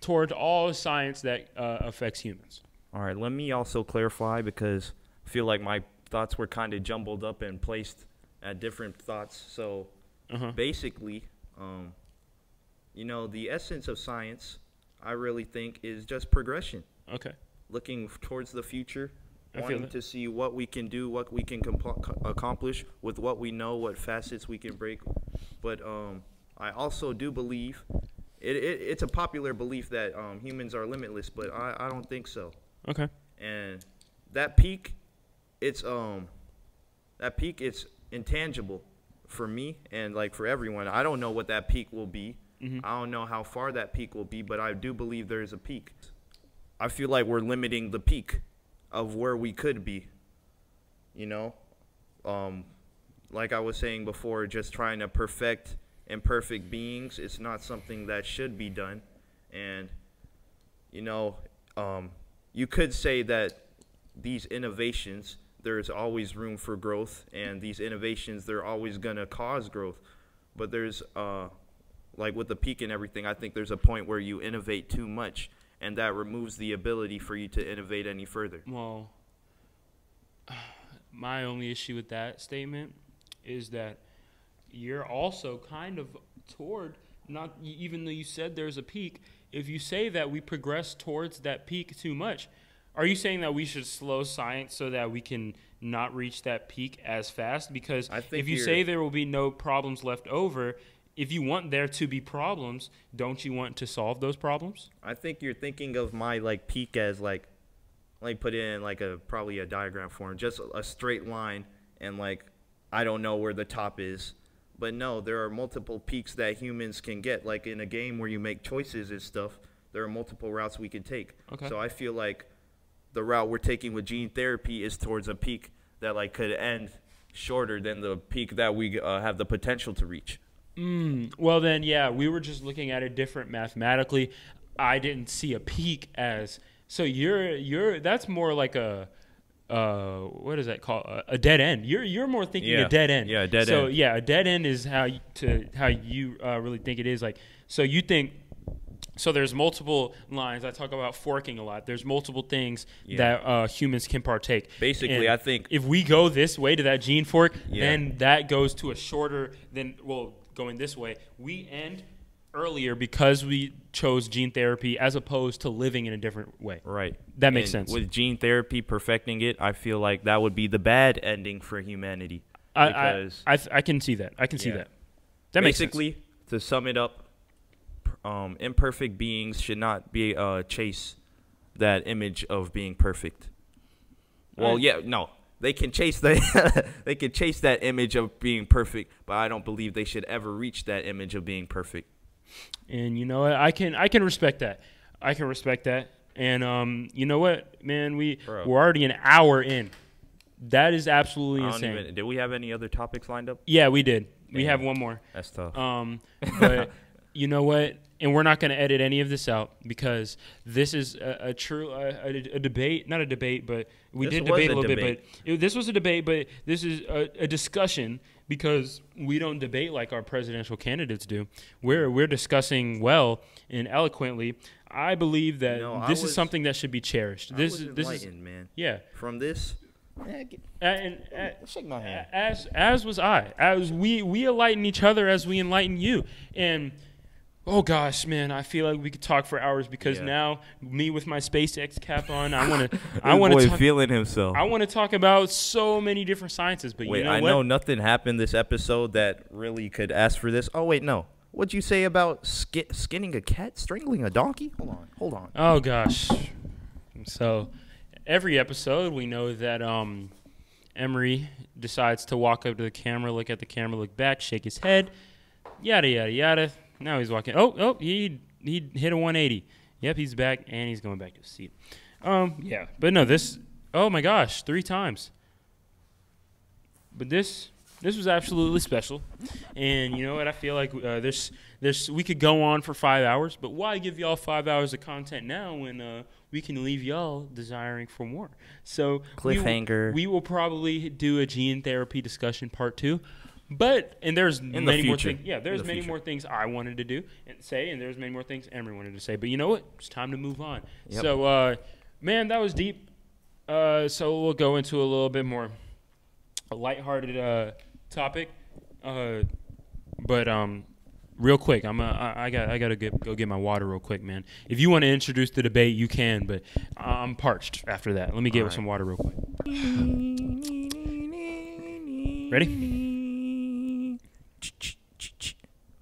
toward all science that uh, affects humans. All right, let me also clarify because I feel like my thoughts were kind of jumbled up and placed at different thoughts. So Uh-huh. basically, um, you know, the essence of science, I really think, is just progression. Okay. Looking towards the future, I wanting to see what we can do, what we can compl- accomplish with what we know, what facets we can break. But um, I also do believe it, it, it's a popular belief that um, humans are limitless, but I, I don't think so Okay. and that peak it's um that peak it's intangible for me and like for everyone i don't know what that peak will be Mhm. i don't know how far that peak will be but i do believe there is a peak i feel like we're limiting the peak of where we could be you know um like i was saying before just trying to perfect imperfect beings it's not something that should be done and you know, um, you could say that these innovations, there's always room for growth, and these innovations, they're always going to cause growth. But there's, uh, like with the peak and everything, I think there's a point where you innovate too much, and that removes the ability for you to innovate any further. Well, my only issue with that statement is that you're also kind of toward not even though you said there's a peak if you say that we progress towards that peak too much are you saying that we should slow science so that we can not reach that peak as fast because I think if you say there will be no problems left over if you want there to be problems don't you want to solve those problems I think you're thinking of my like peak as like, like put it in like a probably a diagram form, just a straight line, and like I don't know where the top is, but no, there are multiple peaks that humans can get. Like in a game where you make choices and stuff, there are multiple routes we can take. Okay. So I feel like the route we're taking with gene therapy is towards a peak that like could end shorter than the peak that we uh, have the potential to reach. Mm, well, then, yeah, we were just looking at it different mathematically. I didn't see a peak as so. You're you're that's more like a uh, what is that called? A, a dead end. You're you're more thinking Yeah. a dead end. Yeah, a dead so, end. yeah, a dead end is how you, to how you uh, really think it is. Like so, you think. So there's multiple lines. I talk about forking a lot. There's multiple things Yeah. that uh, humans can partake. Basically, And I think if we go this way to that gene fork, Yeah. then that goes to a shorter than well going this way. We end earlier because we chose gene therapy as opposed to living in a different way. right. That makes And sense. With gene therapy perfecting it, I feel like that would be the bad ending for humanity. I I, I, I can see that. I can see Yeah. that. That makes sense. Basically, to sum it up, um, imperfect beings should not be uh, chase that image of being perfect. Well, Alright. yeah, no, they can chase the they can chase that image of being perfect, but I don't believe they should ever reach that image of being perfect. And you know what? I can I can respect that. I can respect that. And um, you know what, man? We Bro. we're already an hour in. That is absolutely insane. even, did we have any other topics lined up? yeah, we did. We have one more. That's tough. Um, but you know what? And we're not going to edit any of this out because this is a, a true a, a, a debate, not a debate, but we This did debate a a little debate. bit. But it, this was a debate, but this is a, a discussion because we don't debate like our presidential candidates do. We're we're discussing well and eloquently. I believe that You know, this was- is something that should be cherished. I This was is this is enlightened, man. yeah. From this, And, and, shake my hand. as as was I. As we we enlighten each other as we enlighten you. And oh gosh, man, I feel like we could talk for hours because Yeah. now me with my SpaceX cap on, I want to I want to feeling himself. I want to talk about so many different sciences. But Wait, you know I what? know nothing happened this episode that really could ask for this. Oh wait, no. What'd you say about ski- skinning a cat, strangling a donkey? Hold on, hold on. Oh gosh. So every episode we know that um Emery decides to walk up to the camera, look at the camera, look back, shake his head, yada yada yada. Now he's walking. Oh, oh, he he hit a 180. Yep, he's back and he's going back to his seat. Um, yeah, but no, this. Oh my gosh, three times. But this this was absolutely special, and you know what? I feel like uh, there's there's we could go on for five hours, but why give y'all five hours of content now when uh, we can leave y'all desiring for more? So we Cliffhanger. We, will probably do a gene therapy discussion part two. But and there's In the many more things. Yeah, there's the many future. more things I wanted to do and say, and there's many more things Emery wanted to say. But you know what? It's time to move on. Yep. So, uh, man, that was deep. Uh, so we'll go into a little bit more a lighthearted uh, topic. Uh, but um, real quick, I'm uh, I, I got I gotta get, go get my water real quick, man. If you want to introduce the debate, you can, but I'm parched after that. Let me get All right. some water real quick. Ready?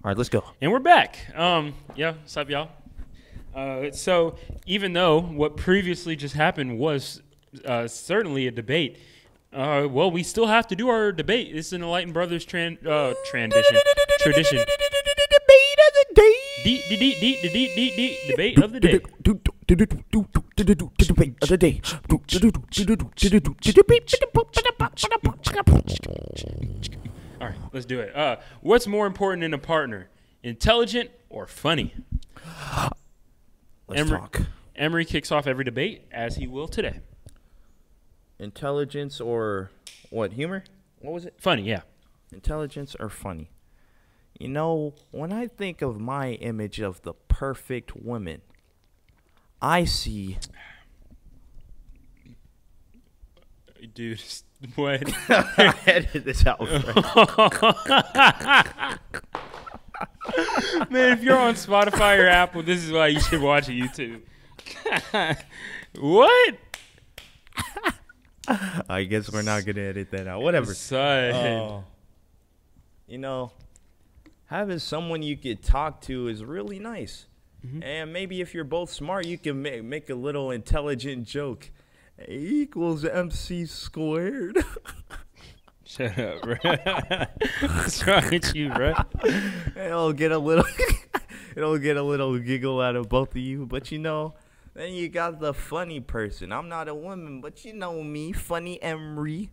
All right, let's go. And we're back. Um, yeah, what's up, y'all? Uh, so, even though what previously just happened was uh, certainly a debate, uh, well, we still have to do our debate. This is an Enlightened Brothers tran- uh, transition, tradition. Debate of the day. Debate of the day. Debate of the day. Debate of the day. All right, let's do it. Uh, what's more important in a partner, intelligent or funny? Let's Emery- talk. Emery kicks off every debate as he will today. Intelligence or what? Humor? What was it? Funny, yeah. Intelligence or funny? You know, when I think of my image of the perfect woman, I see. Dude, what? Edit this out. Man, if you're on Spotify or Apple, this is why you should watch YouTube. what? I guess we're not gonna edit that out. Whatever. Son. Oh. you know, having someone you could talk to is really nice. Mm-hmm. And maybe if you're both smart, you can make, make a little intelligent joke. Equals MC squared. Shut up, bro. What's wrong with you, bro? it'll get a little it'll get a little giggle out of both of you. But you know, then you got the funny person. I'm not a woman, but you know me, funny Emery.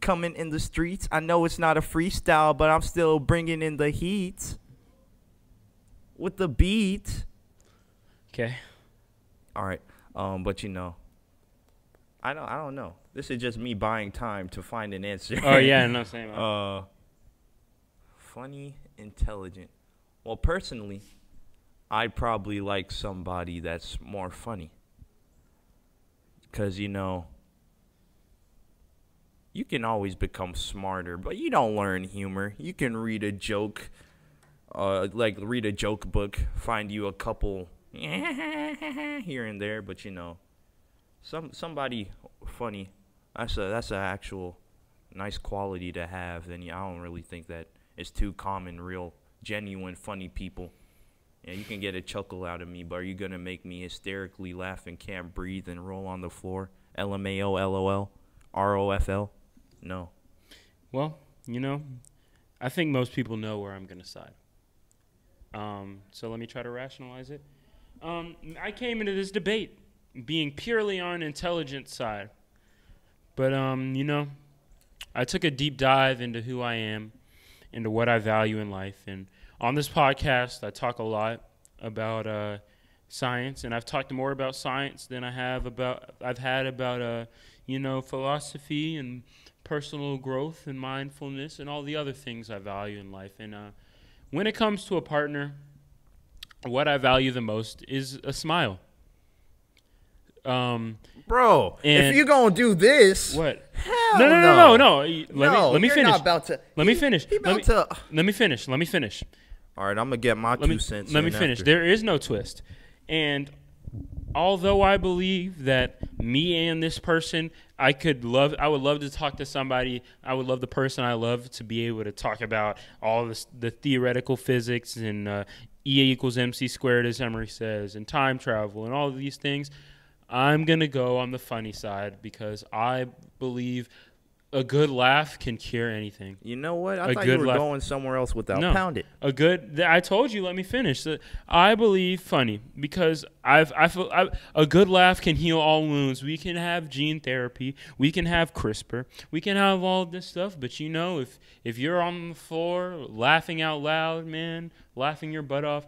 Coming in the streets. I know it's not a freestyle, but I'm still bringing in the heat with the beat. Okay. All right. Um, but you know, I don't. I don't know. This is just me buying time to find an answer. Oh yeah, no same. Uh, funny, intelligent. Well, personally, I'd probably like somebody that's more funny. Cause you know, you can always become smarter, but you don't learn humor. You can read a joke, uh, like read a joke book, find you a couple here and there, but you know, some somebody funny. That's a that's an actual nice quality to have. Then yeah, I don't really think that it's too common. Real genuine funny people. Yeah, you can get a chuckle out of me, but are you gonna make me hysterically laugh and can't breathe and roll on the floor? LMAO, LOL, ROFL? No. Well, you know, I think most people know where I'm gonna side. Um, so let me try to rationalize it. Um, I came into this debate being purely on intelligence side, but um, you know, I took a deep dive into who I am, into what I value in life, and on this podcast, I talk a lot about uh, science, and I've talked more about science than I have about I've had about uh, you know philosophy and personal growth and mindfulness and all the other things I value in life. And uh, when it comes to a partner, what I value the most is a smile. Um, Bro, if you're gonna do this, what? hell No, no, no, no, no. Let me No, let me you're finish. Not about to, Let me finish. He Let about me- to. Let me finish. Let me finish. All right, I'm gonna get my let two me, cents. Let me finish. after. There is no twist. And although I believe that me and this person, I could love, I would love to talk to somebody. I would love the person I love to be able to talk about all this, the theoretical physics and uh, E equals MC squared, as Emery says, and time travel and all of these things. I'm going to go on the funny side because I believe a good laugh can cure anything. You know what? I A thought you were laugh- going somewhere else with that. No. Pound it. A good. Th- I told you. Let me finish. I believe funny because I've I feel I, a good laugh can heal all wounds. We can have gene therapy. We can have CRISPR. We can have all this stuff. But you know, if if you're on the floor laughing out loud, man, laughing your butt off,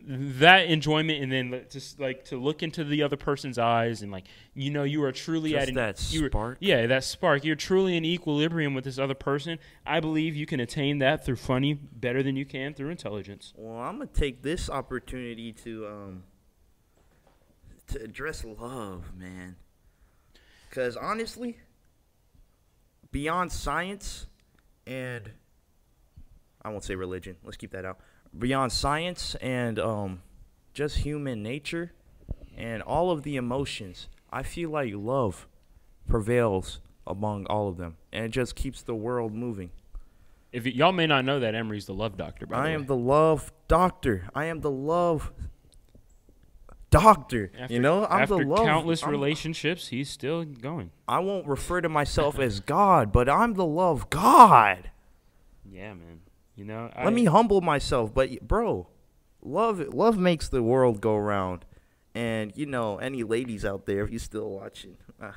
that enjoyment, and then just like to look into the other person's eyes and like you know you are truly Just at an, that were- spark. yeah, that spark. You're truly in equilibrium with this other person. I believe you can attain that through funny better than you can through intelligence. Well, I'm gonna take this opportunity to um to address love, man. Cause honestly, beyond science and I won't say religion. Let's keep that out. Beyond science and um just human nature and all of the emotions, I feel like love prevails among all of them, and it just keeps the world moving. If y- y'all may not know that Emery's the love doctor. By I the am way. the love doctor. I am the love doctor. After, you know, I'm after the love. countless I'm- relationships, he's still going. I won't refer to myself as God, but I'm the love God. Yeah, man. You know, I, Let me humble myself, but bro, love love makes the world go round. And you know, any ladies out there, if you're still watching, uh,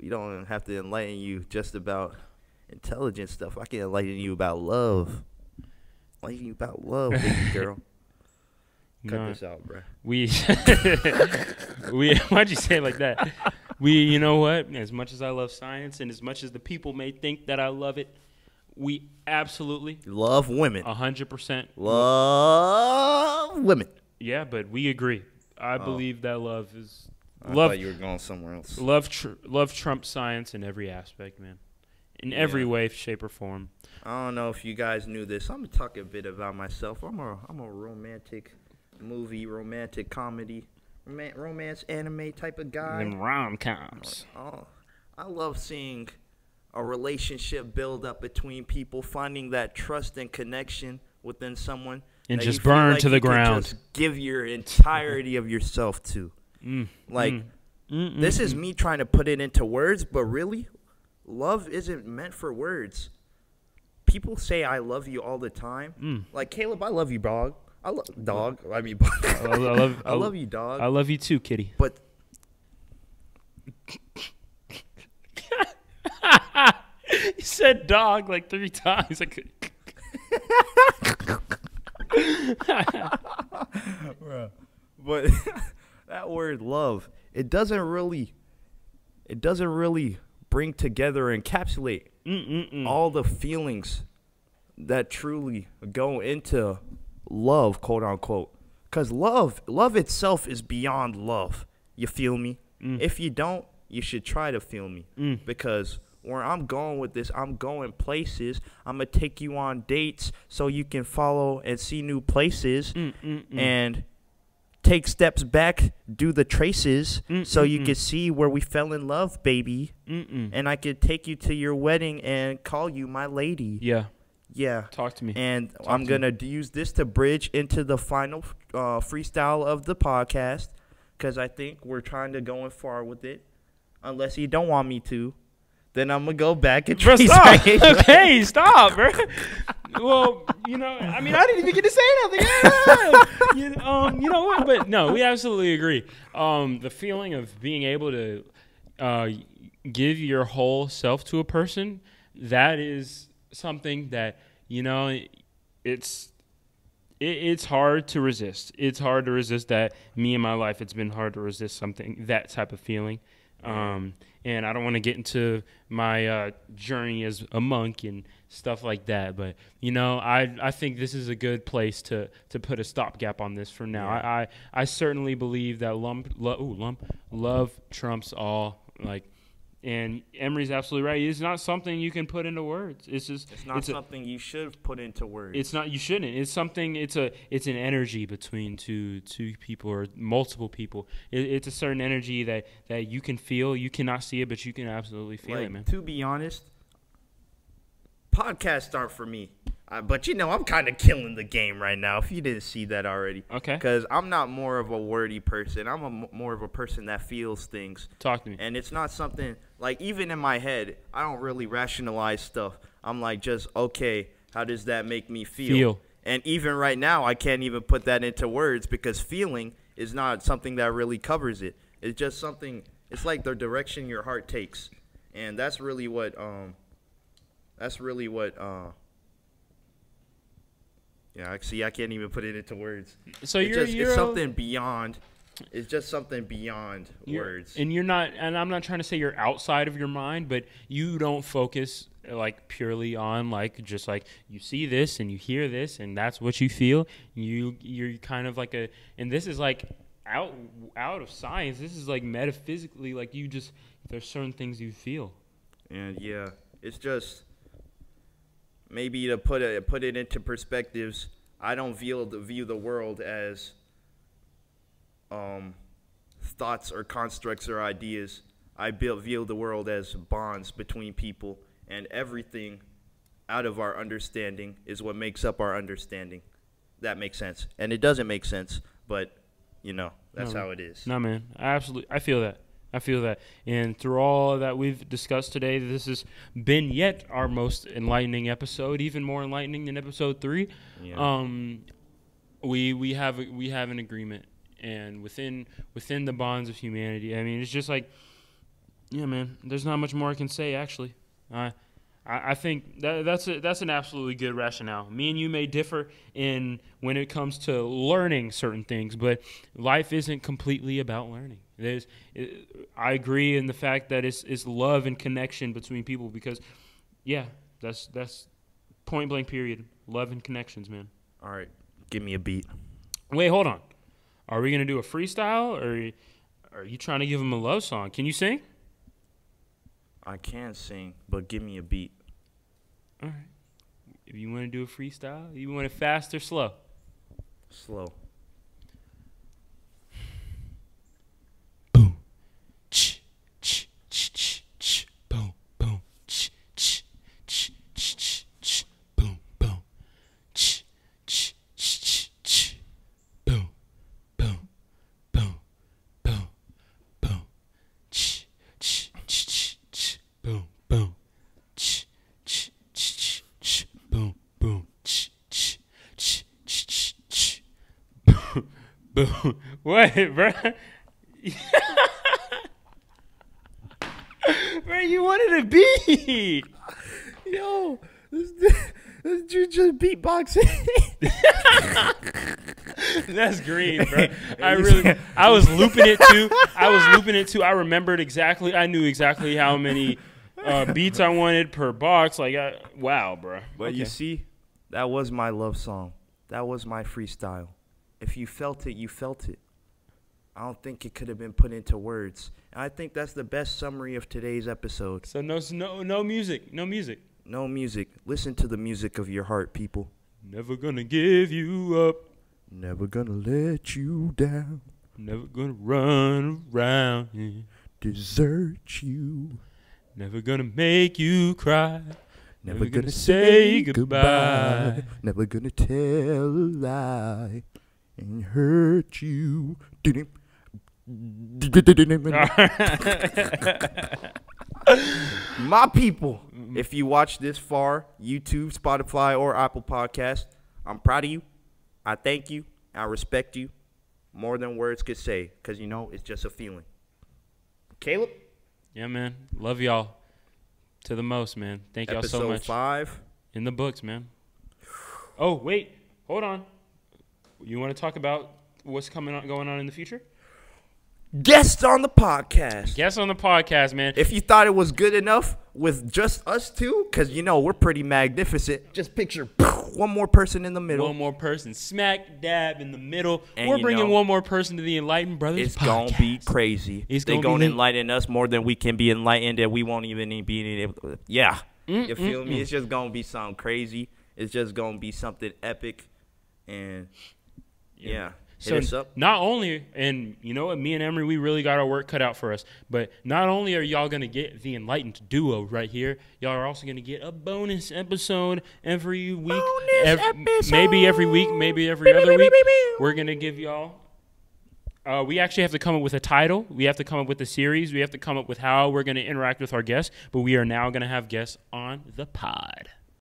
we don't have to enlighten you just about intelligent stuff. I can enlighten you about love. Enlighten you about love, baby girl. Cut know, this out, bro. we we why'd you say it like that? We, you know what? As much as I love science, and as much as the people may think that I love it, we absolutely Love women. a hundred percent Love women. Yeah, but we agree. I Oh. believe that love is I love. thought you were going somewhere else. Love, tr- love trumps science in every aspect, man. In every way, shape, or form. I don't know if you guys knew this. I'm gonna talk a bit about myself. I'm a I'm a romantic movie, romantic comedy, roman- romance anime type of guy. And rom coms. Oh, I love seeing a relationship build up between people, finding that trust and connection within someone, And just burn like to the ground. Just give your entirety of yourself to. Mm, Like mm, mm, mm, this is mm. me trying to put it into words, but really, love isn't meant for words. People say I love you all the time. Mm. Like Caleb, I love you, dog. I love dog. I mean, I love, I love you, dog. I love you too, kitty. but you said dog like three times. Like, but that word love, it doesn't really, it doesn't really bring together and encapsulate mm-mm-mm. all the feelings that truly go into love, quote unquote. Cause love, love itself is beyond love. You feel me? If you don't, you should try to feel me. Mm. Because where I'm going with this, I'm going places. I'm gonna take you on dates so you can follow and see new places Mm-mm-mm. and take steps back, do the traces, mm, mm, so you Mm-mm-mm. can see where we fell in love, baby. Mm, and I could take you to your wedding and call you my lady. yeah, Yeah. talk to me. And I'm to going to use this to bridge into the final uh, freestyle of the podcast because I think we're trying to go in far with it. Unless you don't want me to, then I'm going to go back and Bro, stop. okay, stop, bro. well, you know, I mean, I didn't even get to say nothing. you, um, you know what? But no, we absolutely agree. Um, the feeling of being able to uh, give your whole self to a person, that is something that you know, it's it, it's hard to resist. It's hard to resist that. Me in my life, it's been hard to resist something that type of feeling. Um, and I don't want to get into my uh, journey as a monk and stuff like that. But you know, I I think this is a good place to to put a stopgap on this for now. Yeah. I, I I certainly believe that lump, lo, ooh, lump love trumps all. Like, and Emery's absolutely right. It's not something you can put into words. It's just It's not a- something you should put into words. it's not. You shouldn't. It's something. It's a. It's an energy between two two people or multiple people. It, it's a certain energy that that you can feel. You cannot see it, but you can absolutely feel like, it, man. To be honest, podcasts aren't for me. Uh, but you know, I'm kind of killing the game right now. If you didn't see that already, Okay, because I'm not more of a wordy person. I'm a m more of a person that feels things, talk to me. and it's not something like even in my head. I don't really rationalize stuff. I'm like just okay. How does that make me feel? Feel. And even right now, I can't even put that into words because feeling is not something that really covers it. It's just something. It's like the direction your heart takes, and that's really what. Um, that's really what. Uh, yeah, I see. I can't even put it into words. So it's you're just you're it's something beyond. It's just something beyond words. and you're not. And I'm not trying to say you're outside of your mind, but you don't focus like purely on like just like you see this and you hear this and that's what you feel. You you're kind of like a. And this is like out out of science. This is like metaphysically like you just there's certain things you feel. And yeah, it's just maybe to put it put it into perspectives. I don't view the view the world as um, thoughts or constructs or ideas. I build, view the world as bonds between people, and everything out of our understanding is what makes up our understanding. That makes sense, and it doesn't make sense, but you know that's No, how it is. No, man. I absolutely. I feel that. I feel that. And through all that we've discussed today, this has been yet our most enlightening episode, even more enlightening than episode three. Yeah. Um, we we have we have an agreement, and within within the bonds of humanity, I mean, it's just like, yeah, man. There's not much more I can say. Actually, I I, I think that that's a, that's an absolutely good rationale. Me and you may differ in when it comes to learning certain things, but life isn't completely about learning. There's, I agree in the fact that it's it's love and connection between people because, yeah, that's that's point blank period. Love and connections, man. All right, give me a beat. Wait, hold on. Are we gonna do a freestyle or are you trying to give him a love song? Can you sing? I can sing, but give me a beat. All right. If you want to do a freestyle, you want it fast or slow? Slow. Boo. What, bro? Where you wanted to be? Yo, this, this dude just beatboxing. That's green, bro. I really, I was looping it too. I was looping it too. I remembered exactly. I knew exactly how many uh, beats I wanted per box. Like, I, wow, bro. But you see, that was my love song. That was my freestyle. If you felt it, you felt it. I don't think it could have been put into words. And I think that's the best summary of today's episode. So no, no, no music, no music. No music. Listen to the music of your heart, people. Never gonna give you up. Never gonna let you down. Never gonna run around and desert you. Never gonna make you cry. Never, Never gonna, gonna, say goodbye. goodbye. Never gonna tell a lie and hurt you. My people, if you watch this far, YouTube, Spotify, or Apple Podcast, I'm proud of you. I thank you. I respect you more than words could say because, you know, it's just a feeling. Caleb? Yeah, man. Love y'all to the most, man. Thank y'all so much. five. In the books, man. Oh, wait. Hold on. You want to talk about what's coming on, going on in the future? Guest on the podcast. Guest on the podcast, man. If you thought it was good enough with just us two, because you know we're pretty magnificent, just picture one more person in the middle. One more person, smack dab in the middle. And we're bringing know, one more person to the Enlightened Brothers. It's podcast. gonna be crazy. It's they gonna, enlighten us more than we can be enlightened, and we won't even be able. To, yeah, mm, you feel mm, me? Mm. It's just gonna be something crazy. It's just gonna be something epic, and yeah. yeah so not only, and you know what, me and Emery, we really got our work cut out for us. But not only are y'all gonna get the enlightened duo right here, y'all are also gonna get a bonus episode every week. Bonus Ev- maybe every week, maybe every other week. We're gonna give y'all. Uh, we actually have to come up with a title. We have to come up with a series. We have to come up with how we're going to interact with our guests. But we are now going to have guests on the pod.